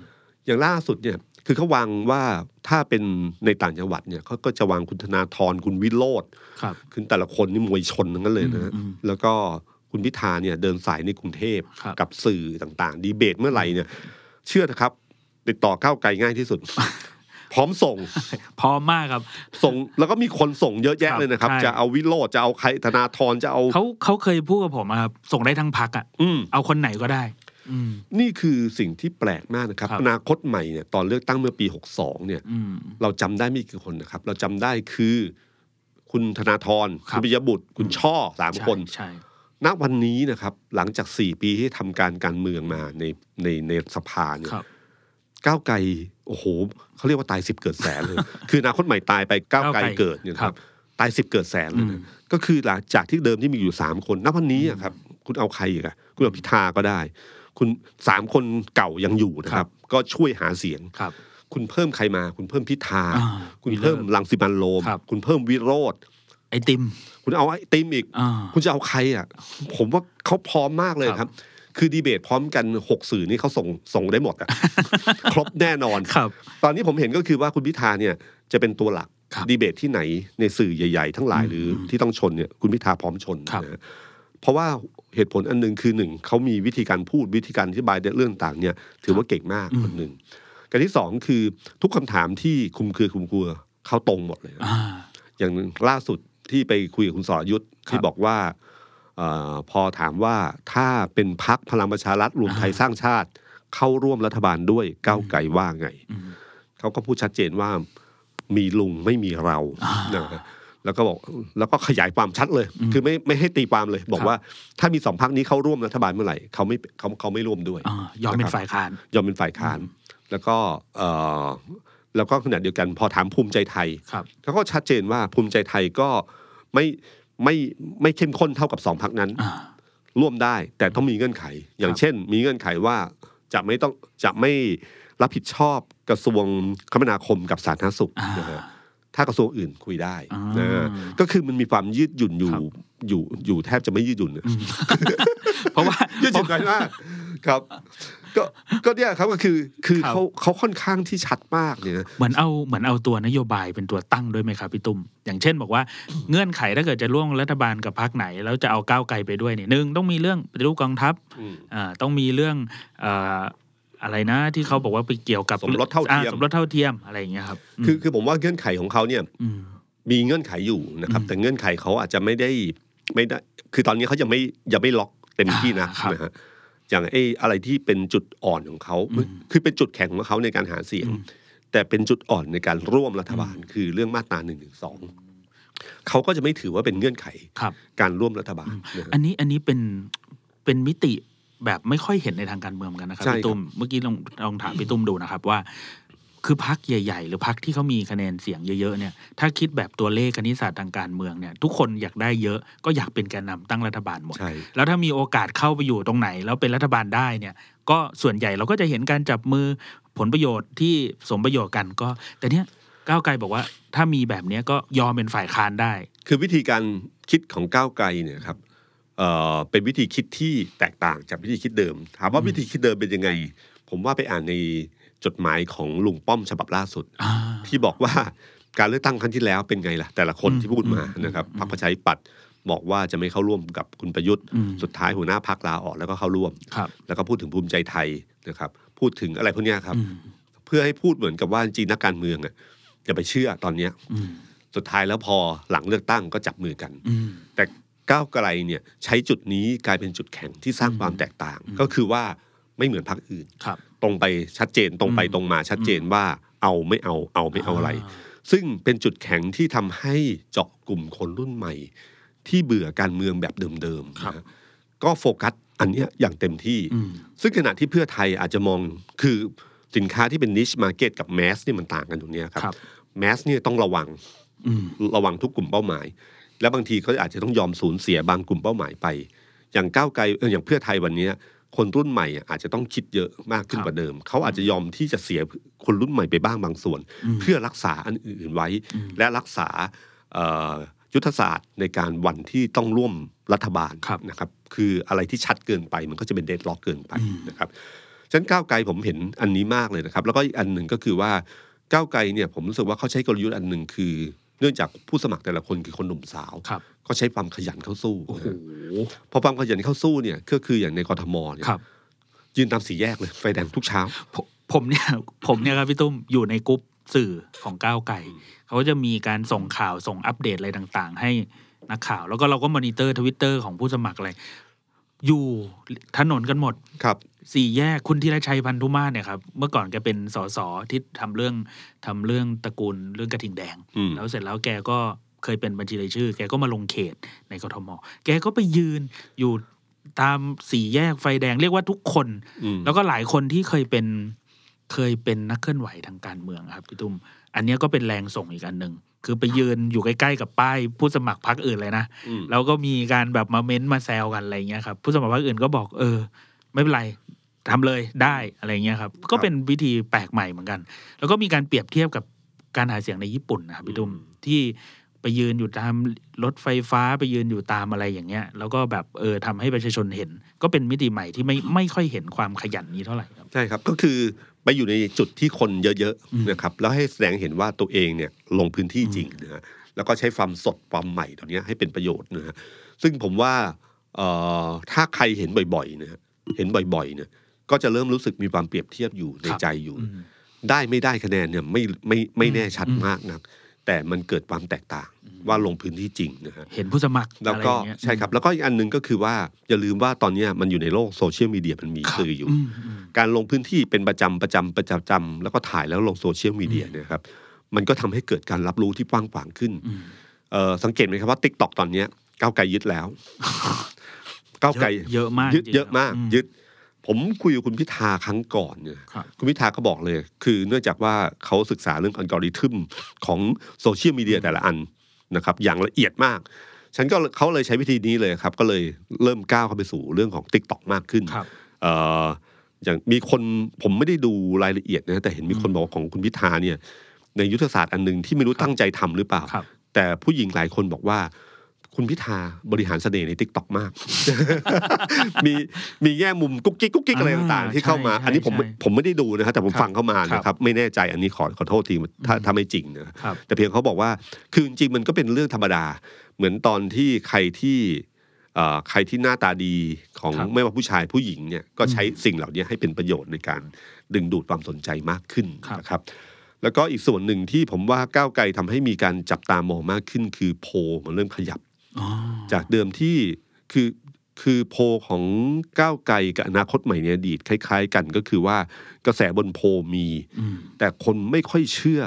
อย่างล่าสุดเนี่ย คือเขาวางว่าถ้าเป็นในต่างจังหวัดเนี่ยเขาก็จะวางคุณธนาธรคุณวิโรธครับคือแต่ละคนนี่มวยชนทั้งนั้นเลยนะฮะอืมอืมแล้วก็คุณพิธาเนี่ยเดินสายในกรุงเทพครับกับสื่อต่างๆ ดีเบตเมื่อไหร่เนี่ย เชื่อนะครับ ติดต่อก้าวไกลง่ายที่สุด พร้อมส่ง พร้อมมากครับ ส่งแล้วก็มีคนส่งเยอะแยะครับเลยนะครับใช่จะเอาวิโรจน์จะเอาใครธนาธรจะเอาเขาเขาเคยพูดกับผมอะครับส่งได้ทั้งพักอะอืมเอาคนไหนก็ได้อืม นี่คือสิ่งที่แปลกมากนะครับครับ อนาคตใหม่เนี่ยตอนเลือกตั้งเมื่อปี 62เนี่ยอืมเราจำได้ไม่กี่คนนะครับ เราจำได้คือ คุณธนาธรครับคุณปิยบุตร คุณช่อสามใช่คนใช่ณวันนี้นะครับ หลังจากสี่ปีที่ทำการการเมืองมาในในในสภาเนี่ยครับก้าวไกลโอ้โหเขาเรียกว่าตายสิบเกิดแสนเลย คืออนาคตใหม่ตายไปก้าวไกลก้าวไกลเกิดเนี่ยนะคครัรับบตายสิบเกิดแสนเลยนะก็คือหลังจากที่เดิมที่มีอยู่สามคนณวันนี้อะครับ คุณเอาใครอีกอะคุณเอาพิธาก็ได้ คุณสามคนเก่ายังอยู่นะคครัรับบก็ช่วยหาเสียงครับ คุณเพิ่มใครมา คุณเพิ่มพิธาอ่าคุณเพิ่มวิโรจน์ลังสิมันต์โรมครับคุณเพิ่มวิโรธไอติม คุณเอาไอ้ติมอีกอ่าคุณจะเอาใครอะ ผมว่าเขาพร้อมมากเลยครับครับ คือดีเบตพร้อมกันหกสื่อนี่เขาส่งส่งได้หมดอะครบแน่นอนครับ ตอนนี้ผมเห็นก็คือว่าคุณพิธาเนี่ยจะเป็นตัวหลักครับดีเบตที่ไหนในสื่อใหญ่ ๆ ทั้งหลายอืมหรือที่ต้องชนเนี่ยคุณพิธาพร้อมชนครับนะฮะเพราะว่า เหตุผลอันหนึ่งคือหนึ่งเขามีวิธีการพูดวิธีการอธิบายเรื่องต่างเนี่ย ถือว่าเก่งมากคนหนึ่งการที่สองคือทุกคำถามที่คลุมเครือคลุมเครือเขาตรงหมดเลยอ่าอย่างล่าสุดที่ไปคุยกับคุณสรยุทธ์ครับที่บอกว่าเออพอถามว่าถ้าเป็นพักพลังประชารัฐรวมไทยสร้างชาติ เข้าร่วมรัฐบาลด้วยก้าวไกลว่าไงอืมเขาก็พูดชัดเจนว่ามีลุงไม่มีเราอ่านะฮะ แล้วก็บอกแล้วก็ขยายความชัดเลย คือไม่ไม่ให้ตีความเลย บอกครับว่าถ้ามีสองพักนี้เข้าร่วมรัฐบาลเมื่อไหร่เขาไม่เขาเขาไม่ร่วมด้วยอ่ายอมเป็นฝ่ายค้านยอมเป็นฝ่ายค้าน แล้วก็เออแล้วก็ขณะเดียวกันพอถามภูมิใจไทยครับเขาก็ชัดเจนว่าภูมิใจไทยก็ไม่ไม่ไม่เข้มข้นเท่ากับสองพักนั้นอ่าร่วมได้แต่ต้องมีเงื่อนไข อย่างครับเช่น มีเงื่อนไขว่าจะไม่ต้องจะไม่รับผิดชอบกระทรวงคมนาคมกับสาธารณสุขอ่านะฮะ ถ้ากระทรวงอื่นคุยได้อ่านะก็คือมันมีความยืดหยุ่นอยู่ครับอยู่อยู่แทบจะไม่ยืดหยุ่นอืมเพราะว่ายืดหยุ่นกันมากครับ ก็ก็เนี่ยครับก็คือคือครับเขาเขาค่อนข้างที่ชัดมากเนี่ยนะเหมือนเอาเหมือนเอาตัวนโยบายเป็นตัวตั้งด้วยไหมครับพี่ตุ้มอย่างเช่นบอกว่าเงื่อนไขถ้าเกิดจะร่วมรัฐบาลกับพรรคไหน แล้วจะเอาก้าวไกลไปด้วยเนี่ยหนึ่งต้องมีเรื่องปฏิรูปกองทัพอืมอ่าต้องมีเรื่องเอ่อ อะไรนะ ที่เขาบอกว่าไปเกี่ยวกับสมรสเท่าเทียมอ่สมรสเท่าเทียมอะไรอย่างเงี้ยครับ คือคือผมว่าเงื่อนไขของเขาเนี่ยมมีเงื่อนไขอยู่นะครับอืมแต่เงื่อนไขเขาอาจจะไม่ได้ไม่ได้ คือตอนนี้เขายังไม่ยังไม่ล็อกเต็มที่นะอ่าครับนะฮะอย่างไอ้อะไรที่เป็นจุดอ่อนของเขาอืมคือเป็นจุดแข็งของเขาในการหาเสียงอืมแต่เป็นจุดอ่อนในการร่วมรัฐบาล คือเรื่องมาตราหนึ่งหนึ่งสองเขาก็จะไม่ถือว่าเป็นเงื่อนไขครับการร่วมรัฐบาลนะฮะอันนี้อันนี้เป็นเป็นมิติ แบบไม่ค่อยเห็นในทางการเมืองกันนะครับใช่พี่ตุ้มเมื่อกี้ลองลองถามพี่ตุ้มดูนะครับว่า คือพักใหญ่ ๆ หรือพักที่เขามีคะแนนเสียงเยอะๆเนี่ยถ้าคิดแบบตัวเลขคณิตศาสตร์ทางการเมืองเนี่ย ทุกคนอยากได้เยอะก็อยากเป็นแกนนำตั้งรัฐบาลหมดใช่แล้วถ้ามีโอกาสเข้าไปอยู่ตรงไหน แล้วเป็นรัฐบาลได้เนี่ย ก็ส่วนใหญ่เราก็จะเห็นการจับมือผลประโยชน์ที่สมประโยชน์กันก็ แต่เนี้ยก้าวไกลบอกว่าถ้ามีแบบเนี้ยก็ยอมเป็นฝ่ายค้านได้ คือวิธีการคิดของก้าวไกลเนี่ยครับ เอ่อเป็นวิธีคิดที่แตกต่างจากวิธีคิดเดิม ถามว่าวิธีคิดเดิมเป็นยังไง ผมว่าไปอ่านในจดหมายของลุงป้อมฉบับล่าสุดอ่าที่บอกว่าการเลือกตั้งครั้งที่แล้วเป็นไงล่ะ แต่ละคนอืมที่พูดมาอืมนะครับอืมพรรคประชาธิปัตย์บอกว่าจะไม่เข้าร่วมกับคุณประยุทธ์อืมสุดท้ายหัวหน้าพักลาออกแล้วก็เข้าร่วมครับแล้วก็พูดถึงภูมิใจไทยนะครับ พูดถึงอะไรพวกเนี้ยครับอืมเพื่อให้พูดเหมือนกับว่าจริงๆนักการเมืองอะอย่าไปเชื่อตอนเนี้ยอืมสุดท้ายแล้วพอหลังเลือกตั้งก็จับมือกันอืมแต่ ก้าวไกลเนี่ยใช้จุดนี้กลายเป็นจุดแข็งที่สร้างความแตกต่าง ก็คือว่าไม่เหมือนพรรคอื่นครับตรงไปชัดเจนตรงไปอืมตรงมาชัดเจนว่าเอาไม่เอาเอาไม่เอาอะไร ซึ่งเป็นจุดแข็งที่ทำให้เจาะกลุ่มคนรุ่นใหม่ ที่เบื่อการเมืองแบบเดิมๆครับนะฮะก็โฟกัสอันเนี้ยอย่างเต็มที่อืมซึ่งขณะที่เพื่อไทยอาจจะมองคือสินค้าที่เป็น niche market กับ mass เนี่ยมันต่างกันตรงเนี้ยครับครับ mass เนี่ยต้องระวังอืมระวังทุกกลุ่มเป้าหมาย และบางทีเขาอาจจะต้องยอมสูญเสียบางกลุ่มเป้าหมายไป อย่างก้าวไกลเอออย่างเพื่อไทยวันเนี้ยคนรุ่นใหม่อะอาจจะต้องคิดเยอะมากขึ้นครับกว่าเดิม เขาอาจจะยอมที่จะเสียคนรุ่นใหม่ไปบ้างบางส่วนอืมเพื่อรักษาอันอื่นไว้อืมและรักษาเอ่อยุทธศาสตร์ในการวันที่ต้องร่วมรัฐบาลครับนะครับ คืออะไรที่ชัดเกินไปมันก็จะเป็นเดดล็อกเกินไปอืมนะครับฉะนันก้าวไกลผมเห็นอันนี้มากเลยนะครับ แล้วก็อีกอันหนึ่งก็คือว่าก้าวไกลเนี่ยผมรู้สึกว่าเขาใช้กลยุทธ์อันหนึ่งคือ เนื่องจากผู้สมัครแต่ละคนคือคนหนุ่มสาว ครับ ก็ใช้ความขยันเข้าสู้โอ้โห พอความขยันเข้าสู้เนี่ยก็คืออย่างในกทมเนี่ยครับ ยืนตามสี่แยกเลยไฟแดงทุกเช้า ผมผมเนี่ย ผมเนี่ยครับพี่ตุ้มอยู่ในกรุ๊ปสื่อของก้าวไกลเขาจะมีการส่งข่าวส่งอัปเดตอะไรต่าง ๆ ให้นักข่าว แล้วก็เราก็มอนิเตอร์ทวิตเตอร์ของผู้สมัครอะไรอยู่ถนนกันหมด ครับ สี่แยกคุณธีรชัยพันธุมาศเนี่ยครับเมื่อก่อนแกเป็นสสที่ทำเรื่องทำเรื่องตระกูลเรื่องกระทิงแดงอืมแล้วเสร็จแล้วแกก็เคยเป็นบัญชีรายชื่อ แกก็มาลงเขตในกทม แกก็ไปยืนอยู่ตามสี่แยกไฟแดงเรียกว่าทุกคนอืมแล้วก็หลายคนที่เคยเป็นเคยเป็นนักเคลื่อนไหวทางการเมืองครับพี่ตุ้มอันเนี้ยก็เป็นแรงส่งอีกอันหนึ่งคือไปยืนอยู่ใกล้ๆกับป้ายผู้สมัครพรรคอื่นเลยนะอืมแล้วก็มีการแบบมาเม้นต์มาแซวกันอะไรเงี้ยครับผู้สมัครพรรคอื่นก็บอกเออ ไม่เป็นไร ทำเลยได้อะไรเงี้ยครับ ก็เป็นวิธีแปลกใหม่เหมือนกัน แล้วก็มีการเปรียบเทียบกับการหาเสียงในญี่ปุ่นนะครับพี่ตุ้มที่ไปยืนอยู่ตามรถไฟฟ้าไปยืนอยู่ตามอะไรอย่างเงี้ย แล้วก็แบบเออทำให้ประชาชนเห็น ก็เป็นมิติใหม่ที่ไม่ไม่ค่อยเห็นความขยันนี้เท่าไหร่ครับใช่ครับก็คือไปอยู่ในจุดที่คนเยอะอืมๆนะครับแล้วให้แสดงเห็นว่าตัวเองเนี่ยลงพื้นที่จริงนะฮะแล้วก็ใช้ความสดความใหม่ตรงนี้ยให้เป็นประโยชน์นะฮะซึ่งผมว่าเอ่อถ้าใครเห็นบ่อยๆนะฮะเห็นบ่อยๆเนี่ย ก็จะเริ่มรู้สึกมีความเปรียบเทียบอยู่ในครับใจอยู่อืมได้ไม่ได้คะแนนเนี่ยไม่ไม่ไม่แน่ชัดอืมมากนักแต่มันเกิดความแตกต่างว่าลงพื้นที่จริงนะฮะเห็นผู้สมัครแล้วอะไรก็อย่างเงี้ยใช่ครับ แล้วก็อีกอันหนึ่งก็คือว่าอย่าลืมว่าตอนเนี้ยมันอยู่ในโลกโซเชียลมีเดียมันมีครับสื่ออยู่อืมอืมการลงพื้นที่เป็นประจำประจำประจำจำแล้วก็ถ่ายแล้วลงโซเชียลมีเดียเนี่ยครับมันก็ทำให้เกิดการรับรู้ที่กว้างขวางขึ้นอืมเออสังเกตไหมครับว่า t ิ k t o k ตอนเนี้ยก้าวไกลยึดแล้วก้าวไกลเยอะเยอะมากยึดจริงๆเยอะมากอืมยึด ผมคุยกับคุณพิธาครั้งก่อนเนี่ยครับคุณพิธาก็บอกเลย คือเนื่องจากว่าเขาศึกษาเรื่องอัลกอริทึมของโซเชียลมีเดียแต่ละอันนะครับ อย่างละเอียดมาก ฉันก็เขาเลยใช้วิธีนี้เลยครับ ก็เลยเริ่มก้าวเข้าไปสู่เรื่องของ TikTok มากขึ้นครับเอ่ออย่างมีคนผมไม่ได้ดูรายละเอียดนะแต่เห็นมีคนบอกว่าของคุณพิธาเนี่ย ในยุทธศาสตร์อันหนึ่งที่ไม่รู้ตั้งใจทำหรือเปล่าครับแต่ผู้หญิงหลายคนบอกว่า คุณพิธาบริหารเสน่ห์ใน TikTok มาก มีมีแง่มุมกุ๊กกิ๊กกุ๊กกิ๊กอะไรอ่าต่างๆ ที่เข้ามาใช่อันนี้ผมใช่ผมไม่ได้ดูนะครับแต่ผมครับฟังเข้ามานะครับ ไม่แน่ใจอันนี้ขอขอโทษทีถ้าถ้าไม่จริงนะครับแต่เพียงเขาบอกว่าคือจริงๆมันก็เป็นเรื่องธรรมดา เหมือนตอนที่ใครที่เอ่อใครที่หน้าตาดีของครับไม่ว่าผู้ชายผู้หญิงเนี่ยก็ใช้สิ่งเหล่านี้ให้เป็นประโยชน์ในการดึงดูดความสนใจมากขึ้นครับนะครับ แล้วก็อีกส่วนหนึ่งที่ผมว่าก้าวไกลทำให้มีการจับตามองมากขึ้น คือโพลมันเริ่มขยับอ๋อ จากเดิมที่คือคือโพลของก้าวไกลกับอนาคตใหม่ในอดีตคล้าย ๆ กันก็คือว่ากระแสบนโพลมีอืมแต่คนไม่ค่อยเชื่อ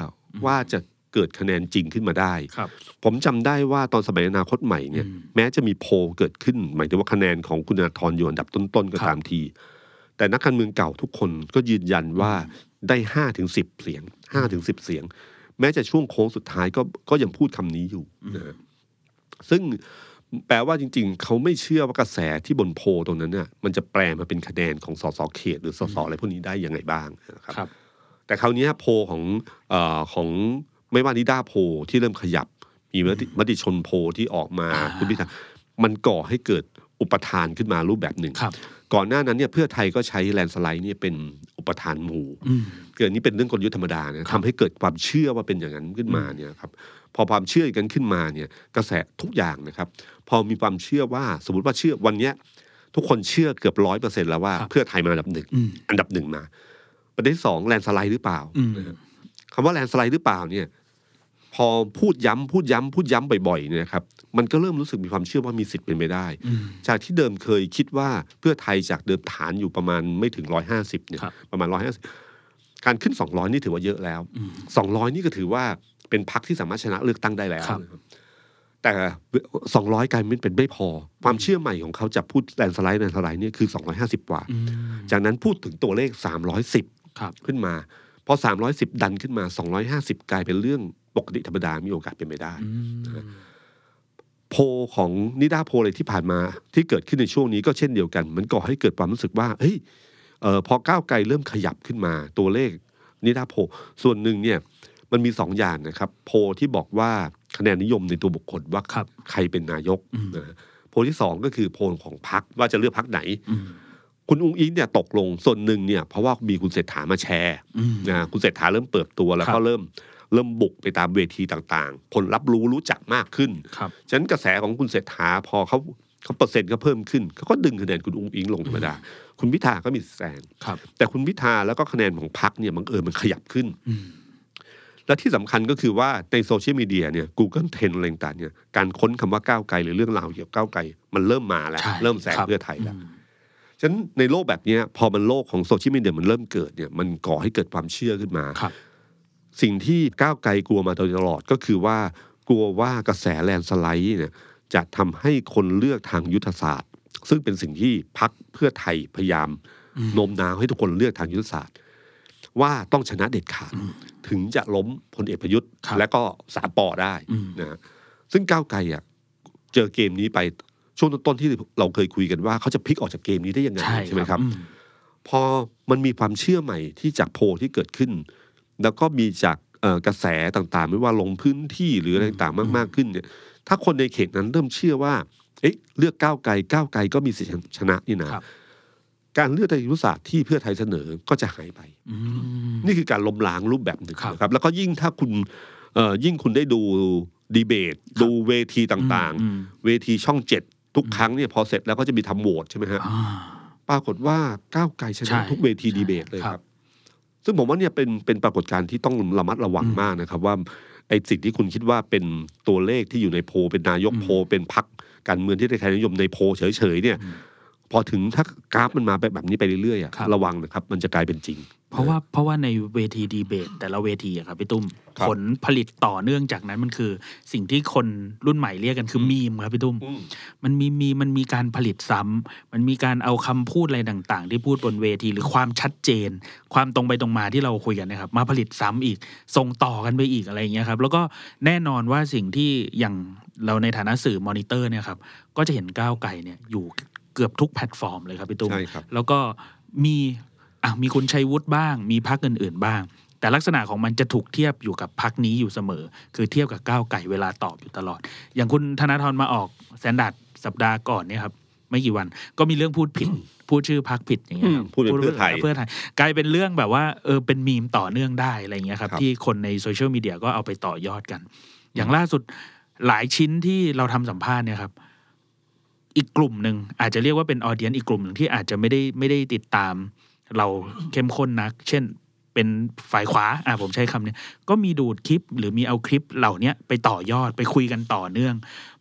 ว่าจะเกิดคะแนนจริงขึ้นมาได้ครับผมจำได้ว่าตอนสมัยอนาคตใหม่เนี่ยอืมแม้จะมีโพลเกิดขึ้น หมายถึงว่าคะแนนของคุณธนาธรอยู่อันดับต้นๆก็ครับตามที แต่นักการเมืองเก่าทุกคนก็ยืนยันว่าได้ห้าถึงสิบเสียงห้าถึงสิบเสียง แม้จะช่วงโค้งสุดท้ายก็ก็ยังพูดคำนี้อยู่นะฮะ ซึ่งแปลว่าจริง ๆ เขาไม่เชื่อว่ากระแสที่บนโพลตรงนั้นเนี่ยมันจะแปลมาเป็นคะแนนของสสเขต หรือสสอะไรพวกนี้ได้ยังไงบ้างนะครับครับแต่คราวเนี้ยโพลของเอ่อของไม่ว่านิด้าโพลที่เริ่มขยับ มีมติมติชนโพลที่ออกมาอ่าคุณพิธามันก่อให้เกิดอุปาทานขึ้นมารูปแบบหนึ่งครับก่อนหน้านั้นเนี่ยเพื่อไทยก็ใช้แลนด์สไลด์เนี่ยเป็นอุปาทานหมู่อืมเกิดนี้เป็นเรื่องกลยุทธ์ธรรมดานะครับทำให้เกิดความเชื่อว่าเป็นอย่างนั้นขึ้นมาเนี่ยครับ พอความเชื่อกันขึ้นมาเนี่ยกระแสทุกอย่างนะครับ พอมีความเชื่อว่าสมมติว่าเชื่อวันเนี้ยทุกคนเชื่อเกือบร้อยเปอร์เซ็นแล้วว่าครับเพื่อไทยมาอันดับหนึ่งอืมอันดับหนึ่งมาประเด็นที่สองแลนด์สไลด์หรือเปล่าอืมนะครับคำว่าแลนด์สไลด์หรือเปล่าเนี่ย พอพูดย้ำพูดย้ำพูดย้ำบ่อยๆเนี่ยครับมันก็เริ่มรู้สึกมีความเชื่อว่ามีสิทธิ์เป็นไปได้อืมจากที่เดิมเคยคิดว่าเพื่อไทยจากเดิมฐานอยู่ประมาณไม่ถึงร้อยห้าสิบเนี่ยครับประมาณร้อยห้าสิบการขึ้นสองร้อยนี่ถือว่าเยอะแล้วอืมสองร้อยนี่ก็ถือว่า เป็นพรรคที่สามารถชนะเลือกตั้งได้แล้วครับนะครับแต่สองร้อยกลายเป็นไม่พอ ความเชื่อใหม่ของเขาจะพูดแลนด์สไลด์แลนด์สไลด์เนี่ยคือสองร้อยห้าสิบกว่าอืมจากนั้นพูดถึงตัวเลขสามร้อยสิบครับขึ้นมาพอ310ดันขึ้นมา250กลายเป็นเรื่องปกติธรรมดามีโอกาสเป็นไปได้อืมโพลของนิดาโพลอะไรที่ผ่านมาที่เกิดขึ้นในช่วงนี้ก็เช่นเดียวกัน มันก่อให้เกิดความรู้สึกว่าเฮ้ยเออพอก้าวไกลเริ่มขยับขึ้นมา ตัวเลขนิดาโพลส่วนหนึ่งเนี่ย มันมีสองอย่างนะครับ โพลที่บอกว่าคะแนนนิยมในตัวบุคคลว่าครับใครเป็นนายกอืมนะฮะโพลที่สองก็คือโพลของพรรคว่าจะเลือกพรรคไหนอืมคุณอุ้งอิงเนี่ยตกลงส่วนหนึ่งเนี่ยเพราะว่ามีคุณเศรษฐามาแชร์อืมนะคุณเศรษฐาเริ่มเปิดตัวแล้วครับก็เริ่มเริ่มบุกไปตามเวทีต่างๆ คนรับรู้รู้จักมากขึ้นครับฉะนั้นกระแสของคุณเศรษฐาพอเขาเขาเปอร์เซ็นต์ก็เพิ่มขึ้นเขาก็ดึงคะแนนคุณอุ้งอิงลงธรรมดา คุณพิธาก็มีแซงครับแต่คุณพิธาแล้วก็คะแนนของพรรคเนี่ยบังเอิญมันขยับขึ้นอืม และที่สำคัญก็คือว่าในโซเชียลมีเดียเนี่ย Google Trend อะไรต่างๆเนี่ยการค้นคำว่าก้าวไกลหรือเรื่องราวเกี่ยวกับก้าวไกล มันเริ่มมาแล้วใช่เริ่มแซงครับเพื่อไทยแล้วอืมฉะนั้นในโลกแบบเนี้ยพอมันโลกของโซเชียลมีเดียมันเริ่มเกิดเนี่ยมันก่อให้เกิดความเชื่อขึ้นมาครับสิ่งที่ก้าวไกลกลัวมาโดยตลอดก็คือว่ากลัวว่ากระแสแลนด์สไลด์เนี่ยจะทำให้คนเลือกทางยุทธศาสตร์ ซึ่งเป็นสิ่งที่พรรคเพื่อไทยพยายามอืมโน้มน้าวให้ทุกคนเลือกทางยุทธศาสตร์ ว่าต้องชนะเด็ดขาดถึงจะล้มพลเอกประยุทธ์ครับและก็สามปอได้อืมนะฮะซึ่งก้าวไกลอะเจอเกมนี้ไปช่วงต้นๆที่เราเคยคุยกันว่าเขาจะพลิกออกจากเกมนี้ได้ยังไงใช่ใช่ไหมครับอืมพอมันมีความเชื่อใหม่ที่จากโพลที่เกิดขึ้น แล้วก็มีจากเอ่อกระแสต่างๆ ไม่ว่าลงพื้นที่หรืออะไรต่างๆมาก ๆขึ้นเนี่ย ถ้าคนในเขตนั้นเริ่มเชื่อว่า เอ๊ะเลือกก้าวไกลก้าวไกลก็มีสิทธิชนะนี่นะครับ การเลือกในยุทธศาสตร์ที่เพื่อไทยเสนอก็จะหายไปอืมนี่คือการล้มล้างรูปแบบหนึ่งครับนะครับ แล้วก็ยิ่งถ้าคุณเอ่อยิ่งคุณได้ดูดีเบต ดูเวทีต่างอืมๆเวทีช่องเจ็ดทุกครั้งเนี่ยพอเสร็จแล้วก็จะมีทำโหวตใช่ไหมฮะอ่าปรากฏว่าก้าวไกลชใช่นะทุกเวทีใช่ดีเบตเลยคครัรับบซึ่งผมว่าเนี่ยเป็นเป็นปรากฏการณ์ที่ต้องระมัดระวังอืมมากนะครับ ว่าไอ้สิ่งที่คุณคิดว่าเป็นตัวเลขที่อยู่ในโพลเป็นนายกอืมโพลเป็นพักการเมืองที่ได้คะแนนนิยมในโพลเฉยๆเนี่ยอืม พอถึงถ้ากราฟมันมาแบบแบบนี้ไปเรื่อยๆอะครับระวังนะครับ มันจะกลายเป็นจริง เพราะว่าเพราะว่าในเวทีดีเบต แต่ละเวทีอะครับพี่ตุ้มครับผลผลิตต่อเนื่องจากนั้นมันคือ สิ่งที่คนรุ่นใหม่เรียกกันคืออมีมครับพี่ตุ้มอืมมันมีมีมันมีการผลิตซ้ำมันมีการเอาคำพูดอะไรต่าง ๆ ที่พูดบนเวทีหรือความชัดเจน ความตรงไปตรงมาที่เราคุยกันนะครับมาผลิตซ้ำอีกส่งต่อกันไปอีกอะไรอย่างเงี้ยครับแล้วก็แน่นอนว่าสิ่งที่อย่างเราในฐานะสื่อมอนิเตอร์เนี่ยครับก็จะเห็นก้าวไกลเนี่ยอยู่ เกือบทุกแพลตฟอร์มเลยครับพี่ตุ้มใช่ครับแล้วก็มีอะมีคุณชัยวุฒิบ้าง มีพรรคอื่นๆบ้าง แต่ลักษณะของมันจะถูกเทียบอยู่กับพรรคนี้อยู่เสมอ คือเทียบกับก้าวไกลเวลาตอบอยู่ตลอด อย่างคุณธนาธรมาออก Standard สัปดาห์ก่อนเนี่ยครับไม่กี่วันก็มีเรื่องพูดผิดพูดชื่อพรรคผิดอย่างเงี้ยครับอืมพูดเป็นเพื่อไทยเพื่อไทยกลายเป็นเรื่องแบบว่าเออเป็นมีมต่อเนื่องได้อะไรเงี้ยครับครับที่คนในโซเชียลมีเดียก็เอาไปต่อยอดกัน อย่างล่าสุดหลายชิ้นที่เราทำสัมภาษณ์เนี่ยครับ อีกกลุ่มหนึ่งอาจจะเรียกว่าเป็นออเดียนอีกกลุ่มหนึ่งที่อาจจะไม่ได้ไม่ได้ติดตามเราเข้มข้นนัก เช่นเป็นฝ่ายขวาอ่าผมใช้คำเนี้ยก็มีดูดคลิปหรือมีเอาคลิปเหล่าเนี้ยไปต่อยอดไปคุยกันต่อเนื่อง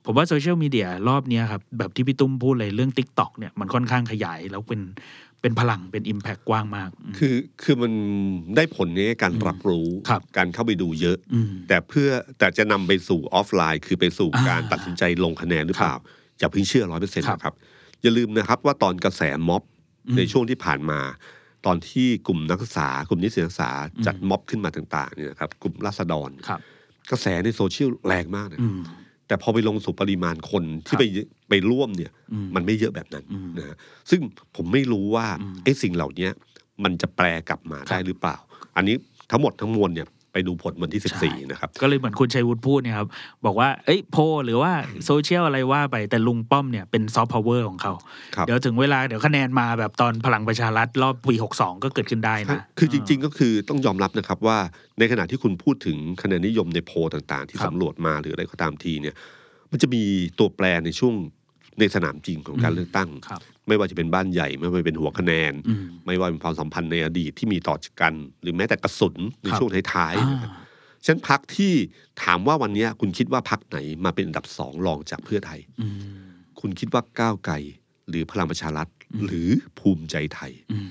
ผมว่าโซเชียลมีเดียรอบเนี้ยครับ แบบที่พี่ตุ้มพูดเลยเรื่อง t ิ k t o k เนี่ยมันค่อนข้างขยายแล้วเป็นเป็นพลังเป็น Impact กว้างมากมคือคือมันได้ผลในการรับรู้ครับการเข้าไปดูเยอะอืมแต่เพื่อแต่จะนำไปสู่ออฟไลน์ คือไปสู่อ่าการตัดสินใจลงคะแนนหรือเปล่า อย่าเพิ่งเชื่อร้อยเปอร์เซ็นต์ครับนะครับ อย่าลืมนะครับว่าตอนกระแสม็อบอืมในช่วงที่ผ่านมา ตอนที่กลุ่มนักศึกษากลุ่มนิสิตนักศึกษาอืมจัดม็อบขึ้นมาต่างๆเนี่ยนะครับกลุ่มราษฎรครับกระแสในโซเชียลแรงมากนะอืมแต่พอไปลงสู่ปริมาณคนครัที่ไปไปร่วมเนี่ยอืมมันไม่เยอะแบบนั้นอืมนะฮะซึ่งผมไม่รู้ว่าอืมไอ้สิ่งเหล่านี้มันจะแปลกลับมาครับได้หรือเปล่า อันนี้ทั้งหมดทั้งมวลเนี่ย ไปดูผลวันที่ใช่14 นะครับ ก็เลยเหมือนคุณชัยวุฒิพูดเนี่ยครับ บอกว่าเอ้ยโพลหรือว่าโซเชียลอะไรว่าไปแต่ลุงป้อมเนี่ยเป็นซอฟต์พาวเวอร์ของเขาครับเดี๋ยวถึงเวลาเดี๋ยวคะแนนมาแบบตอนพลังประชารัฐรอบปีหกสองก็เกิดขึ้นได้ใช่นะ คือจริง ๆ ก็คือต้องยอมรับนะครับว่าในขณะที่คุณพูดถึงคะแนนนิยมในโพลต่างๆ ที่ครับสำรวจมาหรืออะไรก็ตามทีเนี่ยมันจะมีตัวแปรในช่วง ในสนามจริงของการอืมเลือกตั้งครับไม่ว่าจะเป็นบ้านใหญ่ไม่ว่าจะเป็นหัวคะแนนอืมไม่ว่าเป็นความสัมพันธ์ในอดีตที่มีต่อกัน หรือแม้แต่กระสุนในครับช่วงท้ายๆอ่านะครับฉะนันพักที่ถามว่าวันเนี้ยคุณคิดว่าพักไหนมาเป็นอันดับสองรองจากเพื่อไทยอืมคุณคิดว่าก้าวไกลหรือพลังประชารัฐอืมหรือภูมิใจไทยอืม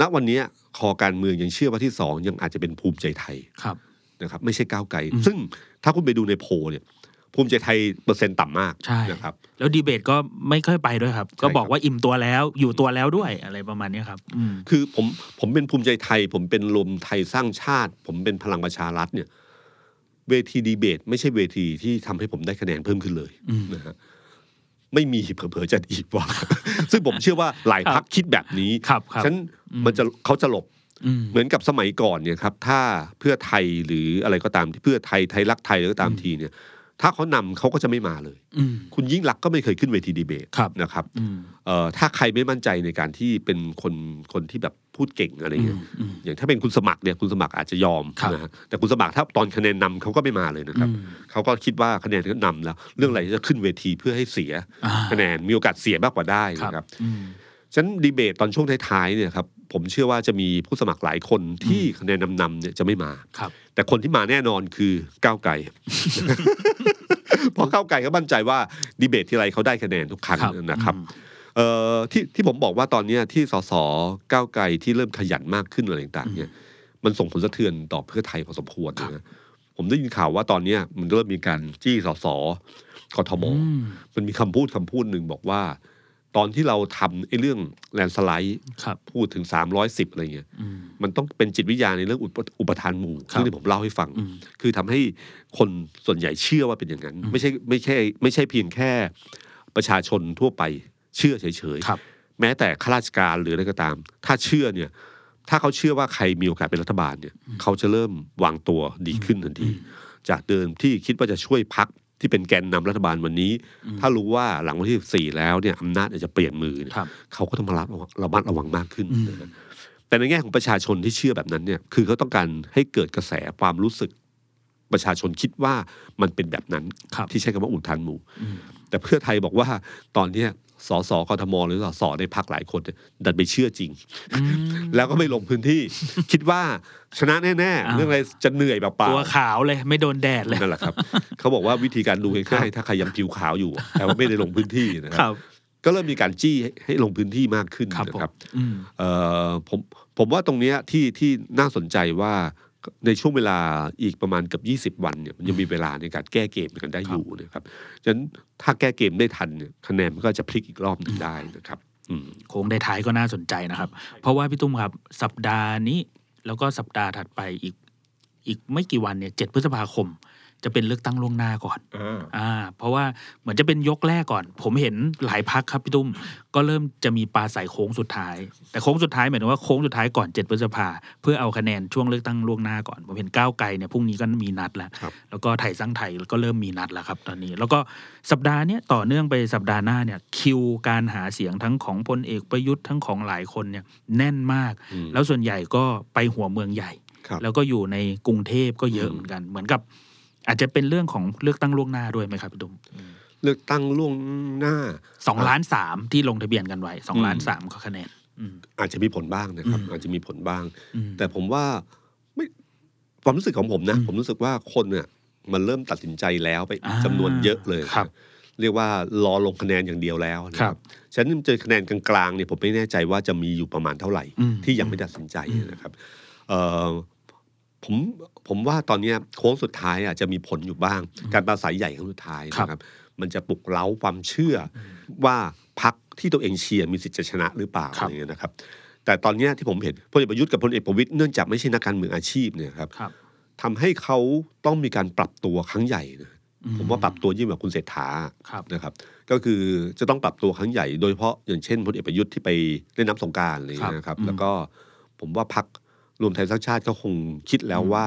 ณวันเนี้ยคอการเมืองยังเชื่อว่าที่สองยังอาจจะเป็นภูมิใจไทยครับนะครับ ไม่ใช่ก้าวไกลอืมซึ่งถ้าคุณไปดูในโพลเนี่ย ภูมิใจไทยเปอร์เซ็นต์ต่ำมากใช่นะครับแล้วดีเบตก็ไม่ค่อยไปด้วยครับ ก็บอกครับว่าอิ่มตัวแล้วอยู่ตัวแล้วด้วยอะไรประมาณเนี้ยครับอืมคือผมผมเป็นภูมิใจไทย ผมเป็นรวมไทยสร้างชาติ ผมเป็นพลังประชารัฐเนี่ย เวทีดีเบต ไม่ใช่เวทีที่ทำให้ผมได้คะแนนเพิ่มขึ้นเลยอืมนะฮะไม่มีเผลอๆจะดีกว่า ซึ่งผมเชื่อว่าหลายพักคิดแบบนี้ครับครับฉะนันอืมมันจะเขาจะหลบอืมเหมือนกับสมัยก่อนเนี่ยครับ ถ้าเพื่อไทยหรืออะไรก็ตามที่เพื่อไทยไทยรักไทยอะไรก็ตามอืมทีเนี่ย ถ้าเขานำเขาก็จะไม่มาเลยอืมคุณยิ่งรักษณ์ก็ไม่เคยขึ้นเวทีดีเบตครับนะครับอืมเอ่อถ้าใครไม่มั่นใจในการที่เป็นคนคนที่แบบพูดเก่งอะไรอืเงี้มยอืมอย่างถ้าเป็นคุณสมัครเนี่ยคุณสมัครอาจจะยอมครับนะฮะแต่คุณสมัครถ้าตอนคะแนนนำเขาก็ไม่มาเลยนะครับอืมเขาก็คิดว่าคะแนนก็นำแล้ว เรื่องอะไรจะขึ้นเวทีเพื่อให้เสียอ่าคะแนนมีโอกาสเสียมากกว่าได้ครับนะครับอืมฉะนันดีเบตตอนช่วงท้ายๆเนี่ยครับผมเชื่อว่าจะมีผู้สมัครหลายคนที่คะแนนนำๆเนี่ยจะไม่มาครับแต่คนที่มาแน่นอนคือก้าวไกลเพ ราะก้าวไกลก็มั่นใจว่าดีเบตที่ไรเขาได้คะแนนทุกครั้งครับนะครับอืมเอ่อที่ที่ผมบอกว่าตอนเนี้ยที่สสก้าวไกลที่เริ่มขยันมากขึ้นอะไรต่างๆเนี่ยมันส่งผลสะเทือนต่อเพื่อไทยพอสมควรครับนะผมได้ยินข่าวว่าตอนเนี้ยมันเริ่มมีการจี้สสกทมอืมมันมีคำพูดคำพูดหนึ่งบอกว่า ตอนที่เราทำไอ้เรื่องแลนสไลด์ครับ พูดถึง 310 อะไรเงี้ยอืม มันต้องเป็นจิตวิทยาในเรื่องอุปอุปทานหมู่ครับซึ่งที่ผมเล่าให้ฟัง อืมคือทำให้คนส่วนใหญ่เชื่อว่าเป็นอย่างนั้นอืมไม่ใช่ไม่ใช่ไม่ใช่เพียงแค่ประชาชนทั่วไปเชื่อเฉยครับ ๆ แม้แต่ข้าราชการหรืออะไรก็ตาม ถ้าเชื่อเนี่ย ถ้าเขาเชื่อว่าใครมีโอกาสเป็นรัฐบาลเนี่ย เขาจะเริ่มวางตัวดีขึ้นทันที จากเดิมที่คิดว่าจะช่วยพัก ที่เป็นแกนนำรัฐบาลวันนี้อืมถ้ารู้ว่าหลังวันที่สี่แล้วเนี่ยอำนาจอาจจะเปลี่ยนมือเนี่ยครับเขาก็ต้องมารับระมัดระวังมากขึ้นอืมนะฮะแต่ในแง่ของประชาชนที่เชื่อแบบนั้นเนี่ยคือเขาต้องการให้เกิดกระแสความรู้สึกประชาชนคิดว่ามันเป็นแบบนั้นครับที่ใช้คำว่าอุทานหมู่อืมแต่เพื่อไทยบอกว่าตอนเนี้ย สสกทมหรือสสในพักหลายคนเนี่ยดันไปเชื่อจริงอืมแล้วก็ไม่ลงพื้นที่ คิดว่าชนะแน่อ่าๆเรื่องอะไรจะเหนื่อยแบบเปล่าตัวขาวเลยไม่โดนแดดเลยนั่นแหละครับเขาบอกว่าวิธีการดูครัง่ายบๆถ้าใครยังผิวขาวอยู่แต่ว่าไม่ได้ลงพื้นที่นะคครับรับก็เริ่มมีการจี้ให้ให้ลงพื้นที่มากขึ้นครับผมนะครับอืมเอ่อผมผมว่าตรงเนี้ยที่ที่น่าสนใจว่า ในช่วงเวลาอีกประมาณเกับ 20 วันเนี่ยมันยังมีเวลาในการแก้เกมกันได้อยู่นะครับฉะนั้นถ้าแก้เกมได้ทันเนี่ยคะแนนมันก็จะพลิกอีกรอบหนึ่งได้นะครับอืมโค้งได้ท้ายก็น่าสนใจนะครับ เพราะว่าพี่ตุ้มครับสัปดาห์นี้แล้วก็สัปดาห์ถัดไปอีกอีกไม่กี่วันเนี่ยเจ็ดพฤษภาคม จะเป็นเลือกตั้งล่วงหน้าก่อนอ่าเพราะว่าเหมือนจะเป็นยกแรกก่อน ผมเห็นหลายพักครับพี่ตุ้มก็เริ่มจะมีปลาใส่โค้งสุดท้าย แต่โค้งสุดท้ายหมายถึงว่าโค้งสุดท้ายก่อนเจ็ดพฤษภาเพื่อเอาคะแนนช่วงเลือกตั้งล่วงหน้าก่อน ผมเห็นก้าวไกลเนี่ยพรุ่งนี้ก็มีนัดแล้วครับแล้วก็ไทยสร้างไทยก็เริ่มมีนัดแล้วครับตอนนี้ แล้วก็สัปดาห์เนี้ยต่อเนื่องไปสัปดาห์หน้าเนี่ยคิวการหาเสียงทั้งของพลเอกประยุทธ์ทั้งของหลายคนเนี่ยแน่นมากอืมแล้วส่วนใหญ่ก็ไปหัวเมืองใหญ่ครับแล้วก็อยู่ในกรุงเทพก็เยอะอืมเหมือนกันเหมือนกับ อาจจะเป็นเรื่องของเลือกตั้งล่วงหน้าด้วยไหมครับพี่ตุ้มเลือกตั้งล่วงหน้าสองล้านสามที่ลงทะเบียนกันไว้สองอืมล้านสามก็คะแนนอืมอาจจะมีผลบ้างนะครับอืมอาจจะมีผลบ้างอืมแต่ผมว่าไม่ความรู้สึกของผมนะอืมผมรู้สึกว่าคนเนี่ยมันเริ่มตัดสินใจแล้วไปอ่าจำนวนเยอะเลยครับ เรียกว่ารอลงคะแนนอย่างเดียวแล้วนะครับฉะนั้นเจอคะแนนกลางๆเนี่ยผมไม่แน่ใจว่าจะมีอยู่ประมาณเท่าไหร่อืมที่ยังไม่ตัดสินใจอืมนะครับเอ่อผม ผมว่าตอนเนี้ยโค้งสุดท้ายอะจะมีผลอยู่บ้าง การปราศัยใหญ่ครั้งสุดท้ายนะครับมันจะปลุกเร้าความเชื่ออว่าพักที่ตัวเองเชียร์มีสิทธิ์จะชนะหรือเปล่าครับอะไรเงี้ยนะครับ แต่ตอนเนี้ยที่ผมเห็นพลเอกประยุทธ์กับพลเอกประวิตยเนื่องจากไม่ใช่นักการเมืองอาชีพเนี่ยครับครับทำให้เขาต้องมีการปรับตัวครั้งใหญ่นะผมว่าปรับตัวยิ่งกว่าคุณเศรษฐาครับนะครับ ก็คือจะต้องปรับตัวครั้งใหญ่โดยเฉพาะอย่างเช่นพลเอกประยุทธ์ที่ไปเล่นน้ำสงกรารอะไรอย่างเงี้ยนะครับครับ แล้วก็ผมว่าพักรวมไทยสร้างชาติก็คงคิดแล้วอืมว่า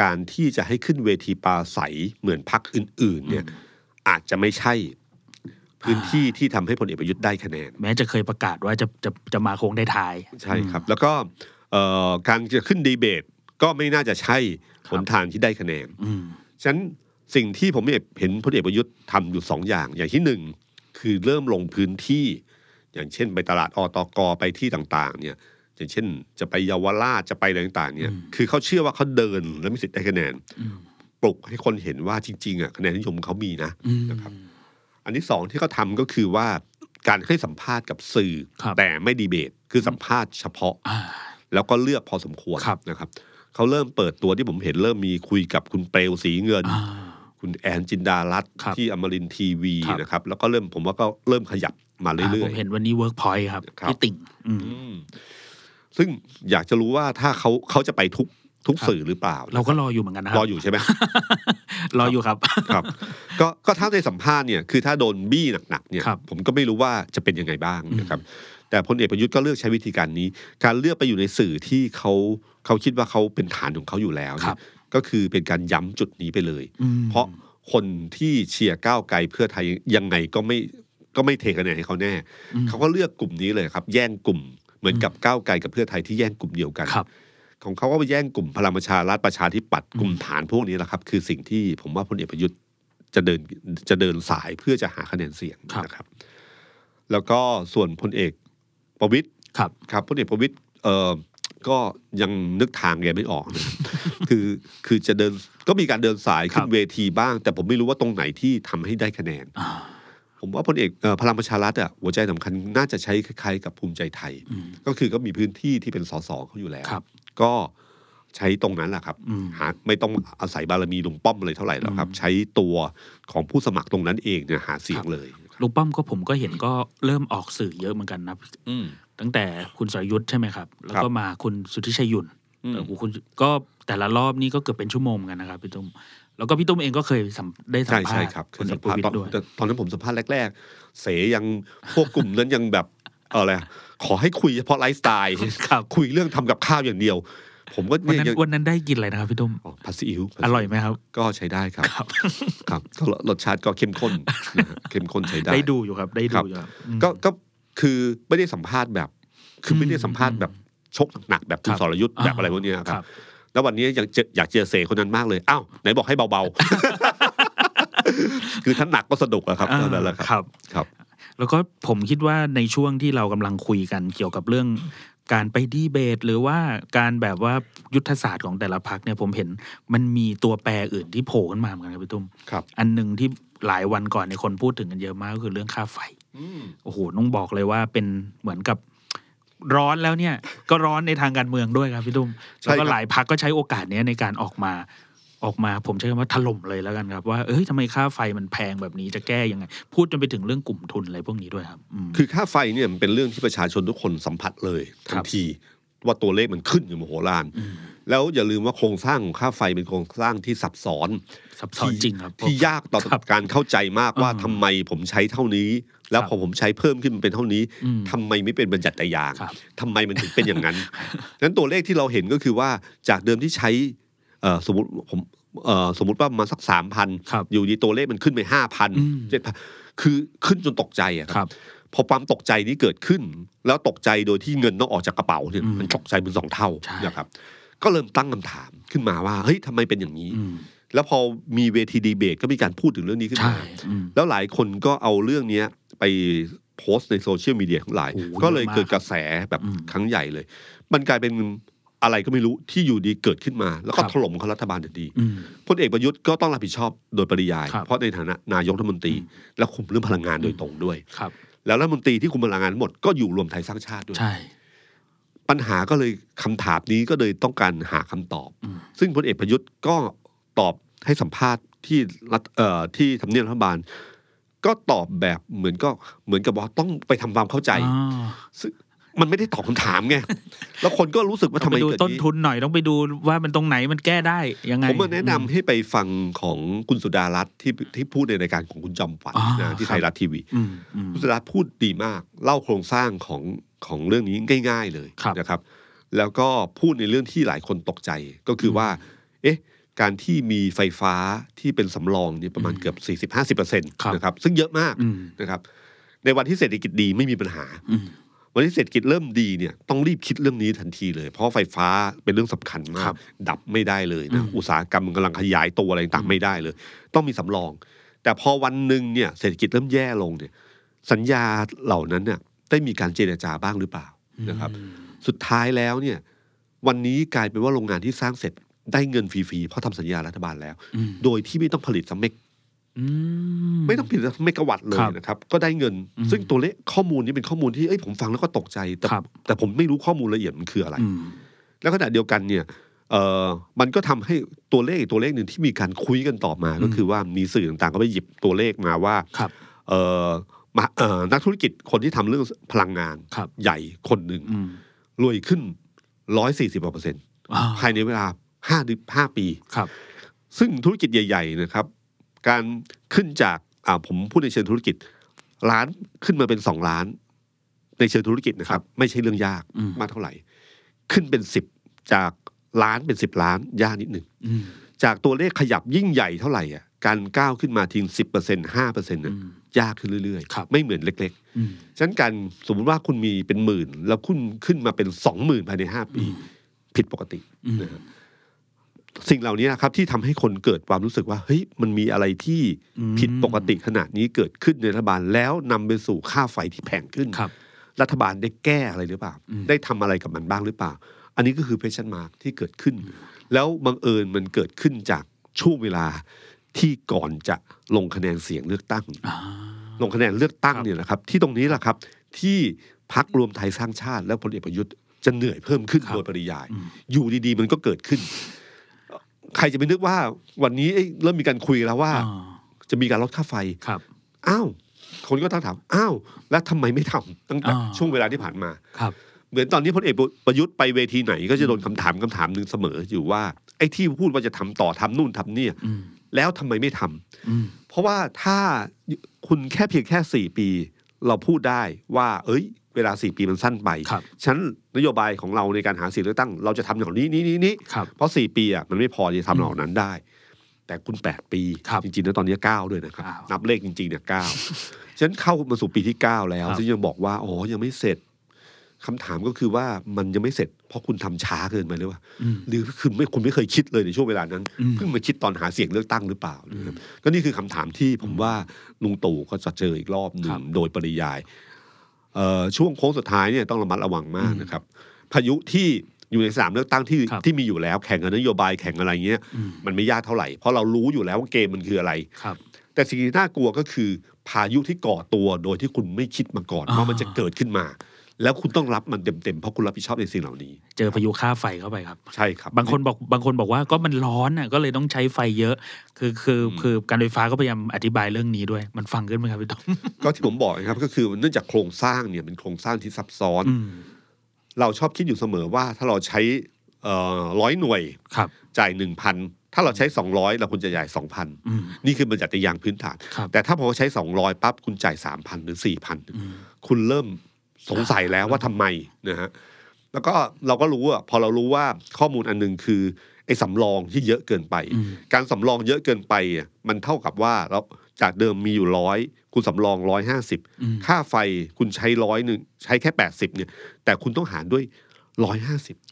การที่จะให้ขึ้นเวทีปราศัยเหมือนพักอื่น ๆ เนี่ยอาจจะไม่ใช่พื้นที่ที่ทำให้พลเอกประยุทธ์ได้คะแนน แม้จะเคยประกาศว่าจะจะจะมาโค้งได้ท้าย ใช่ครับ แล้วก็เอ่อการจะขึ้นดีเบต ก็ไม่น่าจะใช่คหรับนทางที่ได้คะแนนอืมฉะนั้นสิ่งที่ผมเห็นพลเอกประยุทธ์ทำอยู่สองอย่าง อย่างที่หนึ่งคือเริ่มลงพื้นที่ อย่างเช่นไปตลาดอตกไปที่ต่าง ๆ เนี่ย อย่างเช่น จะไปเยาวราชจะไปอะไรต่างๆเนี่ยอืมคือเขาเชื่อว่าเขาเดินแล้วมีสิทธิ์ได้คะแนนอืมปลุกให้คนเห็นว่าจริง ๆอะคะแนนนิยมเขามีนะอืมนะครับ อันที่สองที่เขาทำก็คือว่าการให้สัมภาษณ์กับสื่อครับแต่ไม่ดีเบต คือสัมภาษณ์เฉพาะอ่าแล้วก็เลือกพอสมควรครับนะครับเขาเริ่มเปิดตัวที่ผมเห็นเริ่มมีคุยกับคุณเปลวสีเงินอ่าคุณแอนจินดารัตน์ครับที่อมรินทร์ทีวีครับนะครับแล้วก็เริ่มผมว่าก็เริ่มขยับมาเรื่อยผมเห็นวันนี้เวิร์กพอยต์ครับครับพี่ติ่งอืมๆอืม ซึ่งอยากจะรู้ว่าถ้าเขาเขาจะไปทุกทุกครับสื่อหรือเปล่า เราก็รออยู่เหมือนกันนะครับรอบอยู่ใช่ไหมรออยู่ครับครับ ก็ก็ถ้าในสัมภาษณ์เนี่ยคือถ้าโดนบี้หนักๆเนี่ยครับผมก็ไม่รู้ว่าจะเป็นยังไงบ้างอืมนะครับ แต่พลเอกประยุทธ์ก็เลือกใช้วิธีการนี้ การเลือกไปอยู่ในสื่อที่เขาเขาคิดว่าเขาเป็นฐานของเขาอยู่แล้วคเนี่รัยบก็คือเป็นการย้ำจุดนี้ไปเลยอืมเพราะคนที่เชียร์ก้าวไกลเพื่อไทยยังไงก็ไม่ก็ไม่เทคะแนนให้เขาแน่อืมเขาก็เลือกกลุ่มนี้เลยครับ แย่งกลุ่ม เหมือนกับก้าวไกลกับเพื่อไทยที่แย่งกลุ่มเดียวกันครับ ของเขาก็ไปแย่งกลุ่มพลังประชารัฐประชาธิปัตย์อืมกลุ่มฐานพวกนี้แหละครับ คือสิ่งที่ผมว่าพลเอกประยุทธ์จะเดินจะเดินสายเพื่อจะหาคะแนนเสียงนะครับ แล้วก็ส่วนพลเอกประวิตยครับครับพลเอกประวิตยเอ่อก็ยังนึกทางแกไม่ออกนะคือคือจะเดินก็มีการเดินสายขึ้ครันบเวทีบ้าง แต่ผมไม่รู้ว่าตรงไหนที่ทำให้ได้คะแนนอ่า ผมว่าพลเอกเอ่อพลังประชารัฐอะหัวใจสำคัญน่าจะใช้คล้ายๆกับภูมิใจไทยอืมก็คือก็มีพื้นที่ที่เป็นสสเขาอยู่แล้วครับก็ใช้ตรงนั้นแหละครับอืมหาไม่ต้องอาศัยบารมีลุงป้อมอะไรเท่าไหร่แล้วครับอืมใช้ตัวของผู้สมัครตรงนั้นเองเนี่ยหาเสียงเลยครับลุงป้อมก็ผมก็เห็นก็เริ่มออกสื่อเยอะเหมือนกันนะอืมตั้งแต่คุณสรยุทธ์ใช่ไหมครับ แล้วก็มาคุณสุทธิชัยหยุ่นอืมเออคุณก็แต่ละรอบนี่ก็เกือบเป็นชั่วโมงเหมือนกันนะครับพี่ตุ้ม แล้วก็พี่ตุ้มเองก็เคยสัมได้สัมใช่ภาใช่ษณ์ครับคุณสัเอมกประภาษวิณ์ตตอนยด้วยตอนนั้นผมสัมภาษณ์แรก ๆ เสยังพวกกลุ่มนั้นยังแบบเอออะไรอะขอให้คุยเฉพาะไลฟ์สไตล์ครับคุยเรื่องทำกับข้าวอย่างเดียว ผมก็วันเนี่ยนั้นยังวันนั้นได้กินอะไรนะครับพี่ตุ้มอ๋อผัดซีอิ๊วผัดอซีร่อยไหมครับ ก็ใช้ได้ครับ ครับครับก็รสชาติก็เข้มข้นนะฮะเข้มข้นใช้ได้ได้ดูอยู่ครับ ได้ครัดูบอยู่ครับอืมก็ก็คือไม่ได้สัมภาษณ์แบบ คือไม่ได้อืมสัมภาษณ์แบบชกหนักๆแบบคุณครับสรยุทธ์แบบอะไรพวกเนี้ยครับ แล้ววันนี้อยากเจออยากเจอเสคนนั้นมากเลยอ้าวไหนบอกให้เบาๆ คือถ้าหนักก็สนุกอะครับอ่าเท่านั้นแหละครับครับครับ แล้วก็ผมคิดว่าในช่วงที่เรากำลังคุยกันเกี่ยวกับเรื่องการไปดีเบต หรือว่าการแบบว่ายุทธศาสตร์ของแต่ละพักเนี่ยผมเห็นมันมีตัวแปรอื่นที่โผล่ขึ้นมาเหมือนกันครับพี่ตุ้มครับอันหนึ่งที่หลายวันก่อนในยคนพูดถึงกันเยอะมากก็คือเรื่องค่าไฟโอ้โหต้องบอกเลยว่าเป็นเหมือนกับ ร้อนแล้วเนี่ยก็ร้อนในทางการเมืองด้วยครับพี่ตุ้มใช่แล้วก็ครับหลายพักก็ใช้โอกาสเนี้ยในการออกมาออกมา ผมใช้คำว่าถล่มเลยแล้วกันครับ ว่าเอ้ยทำไมค่าไฟมันแพงแบบนี้จะแก้ยังไง พูดจนไปถึงเรื่องกลุ่มทุนอะไรพวกนี้ด้วยครับมคือค่าไฟเนี่ยมันเป็นเรื่องที่ประชาชนทุกคนสัมผัสเลยทัครันบที ว่าตัวเลขมันขึ้นอยู่มโหฬารอืม แล้วอย่าลืมว่าโครงสร้างของค่าไฟเป็นโครงสร้างที่ซับซ้อนซับซ้อนจริงครับที่ยากต่อครับการเข้าใจมากว่าอ่าทำไมผมใช้เท่านี้ แล้วครับพอผมใช้เพิ่มขึ้นมันเป็นเท่านี้อืมทำไมไม่เป็นบรรจัตยางครับทำไมมันถึงเป็นอย่างนั้นนั้นตัวเลขที่เราเห็นก็คือว่าจากเดิมที่ใช้เอ่อสมมติผมเอ่อสมมติว่ามาสักสามพันครับอยู่ดีตัวเลขมันขึ้นไปห้าพันอืมเจ็ดพันคือขึ้นจนตกใจอะคครัรับบพอความตกใจนี้เกิดขึ้น แล้วตกใจโดยที่เงินต้องออกจากกระเป๋าเนี่ยอืมมันตกใจเป็นสองเท่าใช่นะครับ ก็เริ่มตั้งคำถามขึ้นมาว่าเฮ้ยทำไมเป็นอย่างนี้อืมแล้วพอมีเวทีดีเบตก็มีการพูดถึงเรื่องนี้ขึ้นใช่มาอืมแล้วหลายคนก็เอาเรื่องเนี้ยไปโพสต์ในโซเชียลมีเดียทั้งหลายโอ้โหก็เลยเยอะมากเกิดกระแสแบบอืมครั้งใหญ่เลย มันกลายเป็นอะไรก็ไม่รู้ที่อยู่ดีเกิดขึ้นมา แล้วก็ครับถล่มเขารัฐบาลทันทีอืมพลเอกประยุทธ์ก็ต้องรับผิดชอบโดยปริยายครับเพราะในฐานะนายกรัฐมนตรี และคุมเรื่องพลังงานโดยตรงด้วยครับแล้วรัฐมนตรีที่คุมพลังงานทั้งหมดก็อยู่รวมไทยสร้างชาติด้วยใช่ ปัญหาก็เลยคำถามนี้ก็เลยต้องการหาคำตอบอืมซึ่งพลเอกประยุทธ์ก็ตอบให้สัมภาษณ์ที่รัฐเอ่อที่ทำเนียบรัฐบาล ก็ตอบแบบเหมือนก็เหมือนกับว่าต้องไปทำความเข้าใจอ๋อซึ่งมันไม่ได้ตอบคำถามไง แล้วคนก็รู้สึกว่าต้อทำงไมไปดูเกิดต้นนี้ทุนหน่อยต้องไปดูว่ามันตรงไหนมันแก้ได้ยังไง ผมมาแนะนำให้ไปฟังของคุณสุดารัตน์ที่ที่พูดในรายการของคุณจอมฝันอ๋อนะที่ครับไทยรัฐทีวีอืมอืมคุณสุดารัตน์พูดดีมาก เล่าโครงสร้างของ ของเรื่องนี้ง่าย ๆเลยครับนะครับ แล้วก็พูดในเรื่องที่หลายคนตกใจก็คือว่า เอ๊ะ การที่มีไฟฟ้าที่เป็นสำรองเนี่ยประมาณอืมเกือบ 40-50%ครับนะครับซึ่งเยอะมากอืมนะครับ ในวันที่เศรษฐกิจดีไม่มีปัญหาอืมวันที่เศรษฐกิจเริ่มดีเนี่ยต้องรีบคิดเรื่องนี้ทันทีเลย เพราะไฟฟ้าเป็นเรื่องสำคัญมาครักบดับไม่ได้เลยอืนะมอุตสาหกรรมมันกำลังขยายตัวอะไรต่างอืมๆไม่ได้เลย ต้องมีสำรอง แต่พอวันหนึ่งเนี่ยเศรษฐกิจเริ่มแย่ลงเนี่ยสัญญาเหล่านั้นเนี่ย ได้มีการเจรจาบ้างหรือเปล่านะครับอืมสุดท้ายแล้วเนี่ยวันนี้กลายเป็นว่าโรงงานที่สร้างเสร็จได้เงินฟรีๆเพราะทำสัญญารัฐบาลแล้วอืมโดยที่ไม่ต้องผลิตสักเมกอืมไม่ต้องผลิตสักเมกะวัตต์เลยครับนะครับ ก็ได้เงินอืมซึ่งตัวเลขข้อมูลนี้เป็นข้อมูลที่เอ้ยผมฟังแล้วก็ตกใจ แต่ครับแต่ผมไม่รู้ข้อมูลละเอียดมันคืออะไรอืมแล้วขณะเดียวกันเนี่ยเอ่อมันก็ทำให้ตัวเลขอีกตัวเลขหนึ่งที่มีการคุยกันต่อมา ก็คือว่ามีสื่อต่างๆก็ไปหยิบตัวเลขมาว่าครับเอ่อมาเอ่อ นักธุรกิจคนที่ทำเรื่องพลังงานครับใหญ่คนหนึ่งอืมรวยขึ้นร้อยสี่สิบเปอร์เซ็นต์อ่าภายในเวลาห้าห้าปีครับ ซึ่งธุรกิจใหญ่ ๆ นะครับ การขึ้นจากอ่าผมพูดในเชิงธุรกิจล้านขึ้นมาเป็นสองล้าน ในเชิงธุรกิจนะครับ ไม่ใช่เรื่องยากอืมมากเท่าไหร่ ขึ้นเป็นสิบจากล้านเป็นสิบล้านยากนิดหนึ่งอืมจากตัวเลขขยับยิ่งใหญ่เท่าไหร่อะการก้าวขึ้นมาทิ้งสิบเปอร์เซ็นห้าเปอร์เซ็นต์อืม ยากขึ้นเรื่อยครับๆไม่เหมือนเล็กอืมๆฉะนั้นการสมมติว่าคุณมีเป็นหมื่น แล้วคุณขึ้นมาเป็นสองหมื่นภายในห้าปี ผิดปกติอืมนะฮะสิ่งเหล่านี้นะครับที่ทำให้คนเกิดความรู้สึกว่าเฮ้ยมันมีอะไรที่อืมผิดปกติขนาดนี้เกิดขึ้นในรัฐบาลแล้วนำไปสู่ค่าไฟที่แพงขึ้นครับ รัฐบาลได้แก้อะไรหรือเปล่าอืมได้ทำอะไรกับมันบ้างหรือเปล่า อันนี้ก็คือ question mark ที่เกิดขึ้น แล้วบังเอิญมันเกิดขึ้นจากช่วงเวลา ที่ก่อนจะลงคะแนนเสียงเลือกตั้งอ่าลงคะแนนเลือกตั้งครับเนี่ยนะครับ ที่ตรงนี้แหละครับ ที่พรรครวมไทยสร้างชาติ และพลเอกประยุทธ์จะเหนื่อยเพิ่มขึ้นครับโดยปริยายอืมอยู่ดีๆ มันก็เกิดขึ้น ใครจะไปนึกว่าวันนี้เอ้ยเริ่มมีการคุยแล้วว่าอ่า จะมีการลดค่าไฟครับอ้าวคนก็ต้องถามอ้าวแล้วทำไมไม่ทำตั้งแต่อ่าช่วงเวลาที่ผ่านมาครับเหมือนตอนนี้พลเอกประยุทธ์ไปเวทีไหนก็จะโดนคำถามคำถามหนึ่งเสมออยู่ว่าไอ้ที่พูดว่าจะทำต่อทำนู่นทำเนี่ยอืม แล้วทำไมไม่ทำอืมเพราะว่าถ้าคุณแค่เพียงแค่สี่ปี เราพูดได้ว่า เอ้ย เวลาสี่ปีมันสั้นไปครับฉะนันนโยบายของเราในการหาเสียงเลือกตั้ง เราจะทำอย่างนี้นี้นี้นี้ครับเพราะสี่ปีอะมันไม่พอที่จะทำเหล่านั้นได้ แต่คุณแปดปีครับจริงๆแล้วตอนนี้เก้าด้วยนะครับอ้าวนับเลขจริงๆเนี่ยเก้าฉะนันเข้ามาสู่ปีที่เก้าแล้วครับซึ่งยังบอกว่าอ๋อยังไม่เสร็จ คำถามก็คือว่ามันยังไม่เสร็จ เพราะคุณทำช้าเกินไปหรือว่าอืมหรือคุณไม่คุณไม่เคยคิดเลยในช่วงเวลานั้นอืมเพิ่งมาคิดตอนหาเสียงเลือกตั้งหรือเปล่านะครับก็นี่คือคำถามที่ผมว่าลุงตู่ก็จะเจออีกรอบหนึ่ครังบโดยปริยายเอ่อช่วงโค้งสุดท้ายเนี่ยต้องระมัดระวังมากนะครับ พายุที่อยู่ในสนามเลือกตั้งที่ครับที่มีอยู่แล้วแข่งกับนโยบายแข่งอะไรเงี้ยอืมมันไม่ยากเท่าไหร่ เพราะเรารู้อยู่แล้วว่าเกมมันคืออะไรครับ แต่สิ่งที่น่ากลัวก็คือ พายุที่ก่อตัวโดยที่คุณไม่คิดมาก่อนอ่าว่ามันจะเกิดขึ้นมา แล้วคุณต้องรับมันเต็มๆเพราะคุณรับผิดชอบในสิ่งเหล่านี้ เจอพายุค่าไฟเข้าไปครับ ใช่ครับ บางคนบอกบางคนบอกว่าก็มันร้อนอะก็เลยต้องใช้ไฟเยอะ คือคืออืมคือการไฟฟ้าก็พยายามอธิบายเรื่องนี้ด้วย มันฟังขึ้นไหมครับพี่ต้อมก็ที่ผมบอกนะครับก็คือเนื่องจากโครงสร้างเนี่ยเป็นโครงสร้างที่ซับซ้อนอืมเราชอบคิดอยู่เสมอว่าถ้าเราใช้ร้อยหน่วยครับจ่ายหนึ่งพันถ้าเราใช้สองร้อยเราควรจะจ่ายสองพันอืมนี่คือมันจัดยางพื้นฐานครับแต่ถ้าพอใช้สองร้อยปั๊บคุณจ่ายสามพันหรือสี่พันอืมคุณเริ่ม สงสัยแล้วว่าทำไมนะฮะแล้วก็เราก็รู้อะพอเรารู้ว่าข้อมูลอันหนึงคือไอ้สำรองที่เยอะเกินไปอืมการสำรองเยอะเกินไปอะมันเท่ากับว่าเราจากเดิมมีอยู่ร้อยคุณสำรองร้อยห้าสิบอืมค่าไฟคุณใช้ร้อยหนึ่งใช้แค่แปดสิบเนี่ย แต่คุณต้องหารด้วยร้อยห้าสิบอ๋อ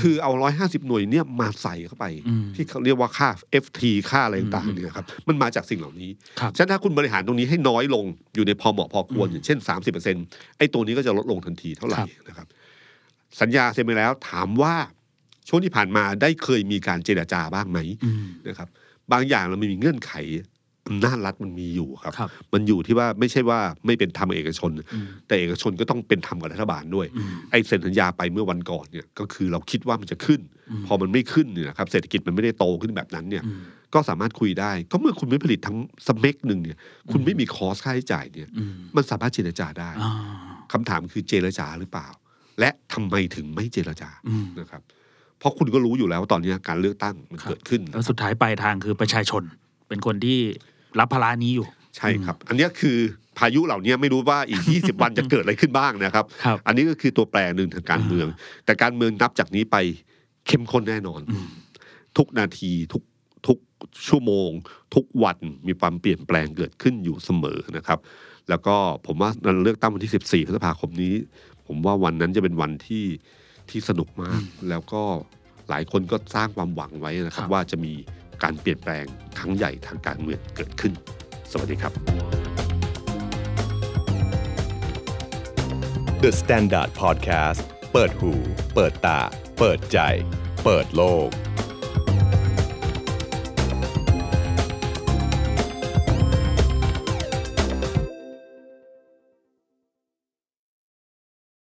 คือเอาร้อยห้าสิบหน่วยเนี่ยมาใส่เข้าไปอืมที่เขาเรียกว่าค่า FT ค่าอะไรต่างๆเนี่ยครับมันมาจากสิ่งเหล่านี้ครับฉะนั้นถ้าคุณบริหารตรงนี้ให้น้อยลงอยู่ในพอเหมาะพอควรอืมอย่างเช่น 30%ไอ้ตัวนี้ก็จะลดลงทันทีเท่าไหร่ครับนะครับ สัญญาเซ็นไปแล้วถามว่าช่วงที่ผ่านมาได้เคยมีการเจรจาบ้างไหมอืมนะครับ บางอย่างเราไม่มีเงื่อนไข อำนาจรัฐมันมีอยู่ครับครับ มันอยู่ที่ว่าไม่ใช่ว่าไม่เป็นธรรมกับเอกชนอืมแต่เอกชนก็ต้องเป็นธรรมกับรัฐบาลด้วยอืมไอ้เซ็นสัญญาไปเมื่อวันก่อนเนี่ยก็คือเราคิดว่ามันจะขึ้นอืมพอมันไม่ขึ้นเนี่ยนะครับเศรษฐกิจมันไม่ได้โตขึ้นแบบนั้นเนี่ยอืมก็สามารถคุยได้ ก็เมื่อคุณไม่ผลิตทั้งสเปคหนึ่งเนี่ย คุณไม่มีคอสค่าใช้จ่ายเนี่ยอืมมันสามารถเจรจาได้อ่าคำถามคือเจรจาหรือเปล่า และทำไมถึงไม่เจรจาอืมนะครับ เพราะคุณก็รู้อยู่แล้วว่าตอนนี้การเลือกตั้งมันครับเกิดขึ้น แล้วสุดท้ายปลายทางคือประชาชน เป็นคนที่รับภาระนี้อยู่ ใช่ครับ อันเนี้ยคือพายุเหล่านี้ไม่รู้ว่าอีก 20 วันจะเกิดอะไรขึ้นบ้างนะครับครับ อันนี้ก็คือตัวแปรหนึ่งทางการเมือง แต่การเมืองนับจากนี้ไปเข้มข้นแน่นอนอืมทุกนาทีทุกทุกชั่วโมง ทุกวันมีความเปลี่ยนแปลงเกิดขึ้นอยู่เสมอนะครับ แล้วก็ผมว่าการเลือกตั้งวันที่ 14พฤษภาคมนี้ ผมว่าวันนั้นจะเป็นวันที่ที่สนุกมากแล้วก็หลายคนก็สร้างความหวังไว้นะครับครับว่าจะมี การเปลี่ยนแปลงครั้งใหญ่ทางการเมืองเกิดขึ้น สวัสดีครับ The Standard Podcast เปิดหู เปิดตา เปิดใจ เปิดโลก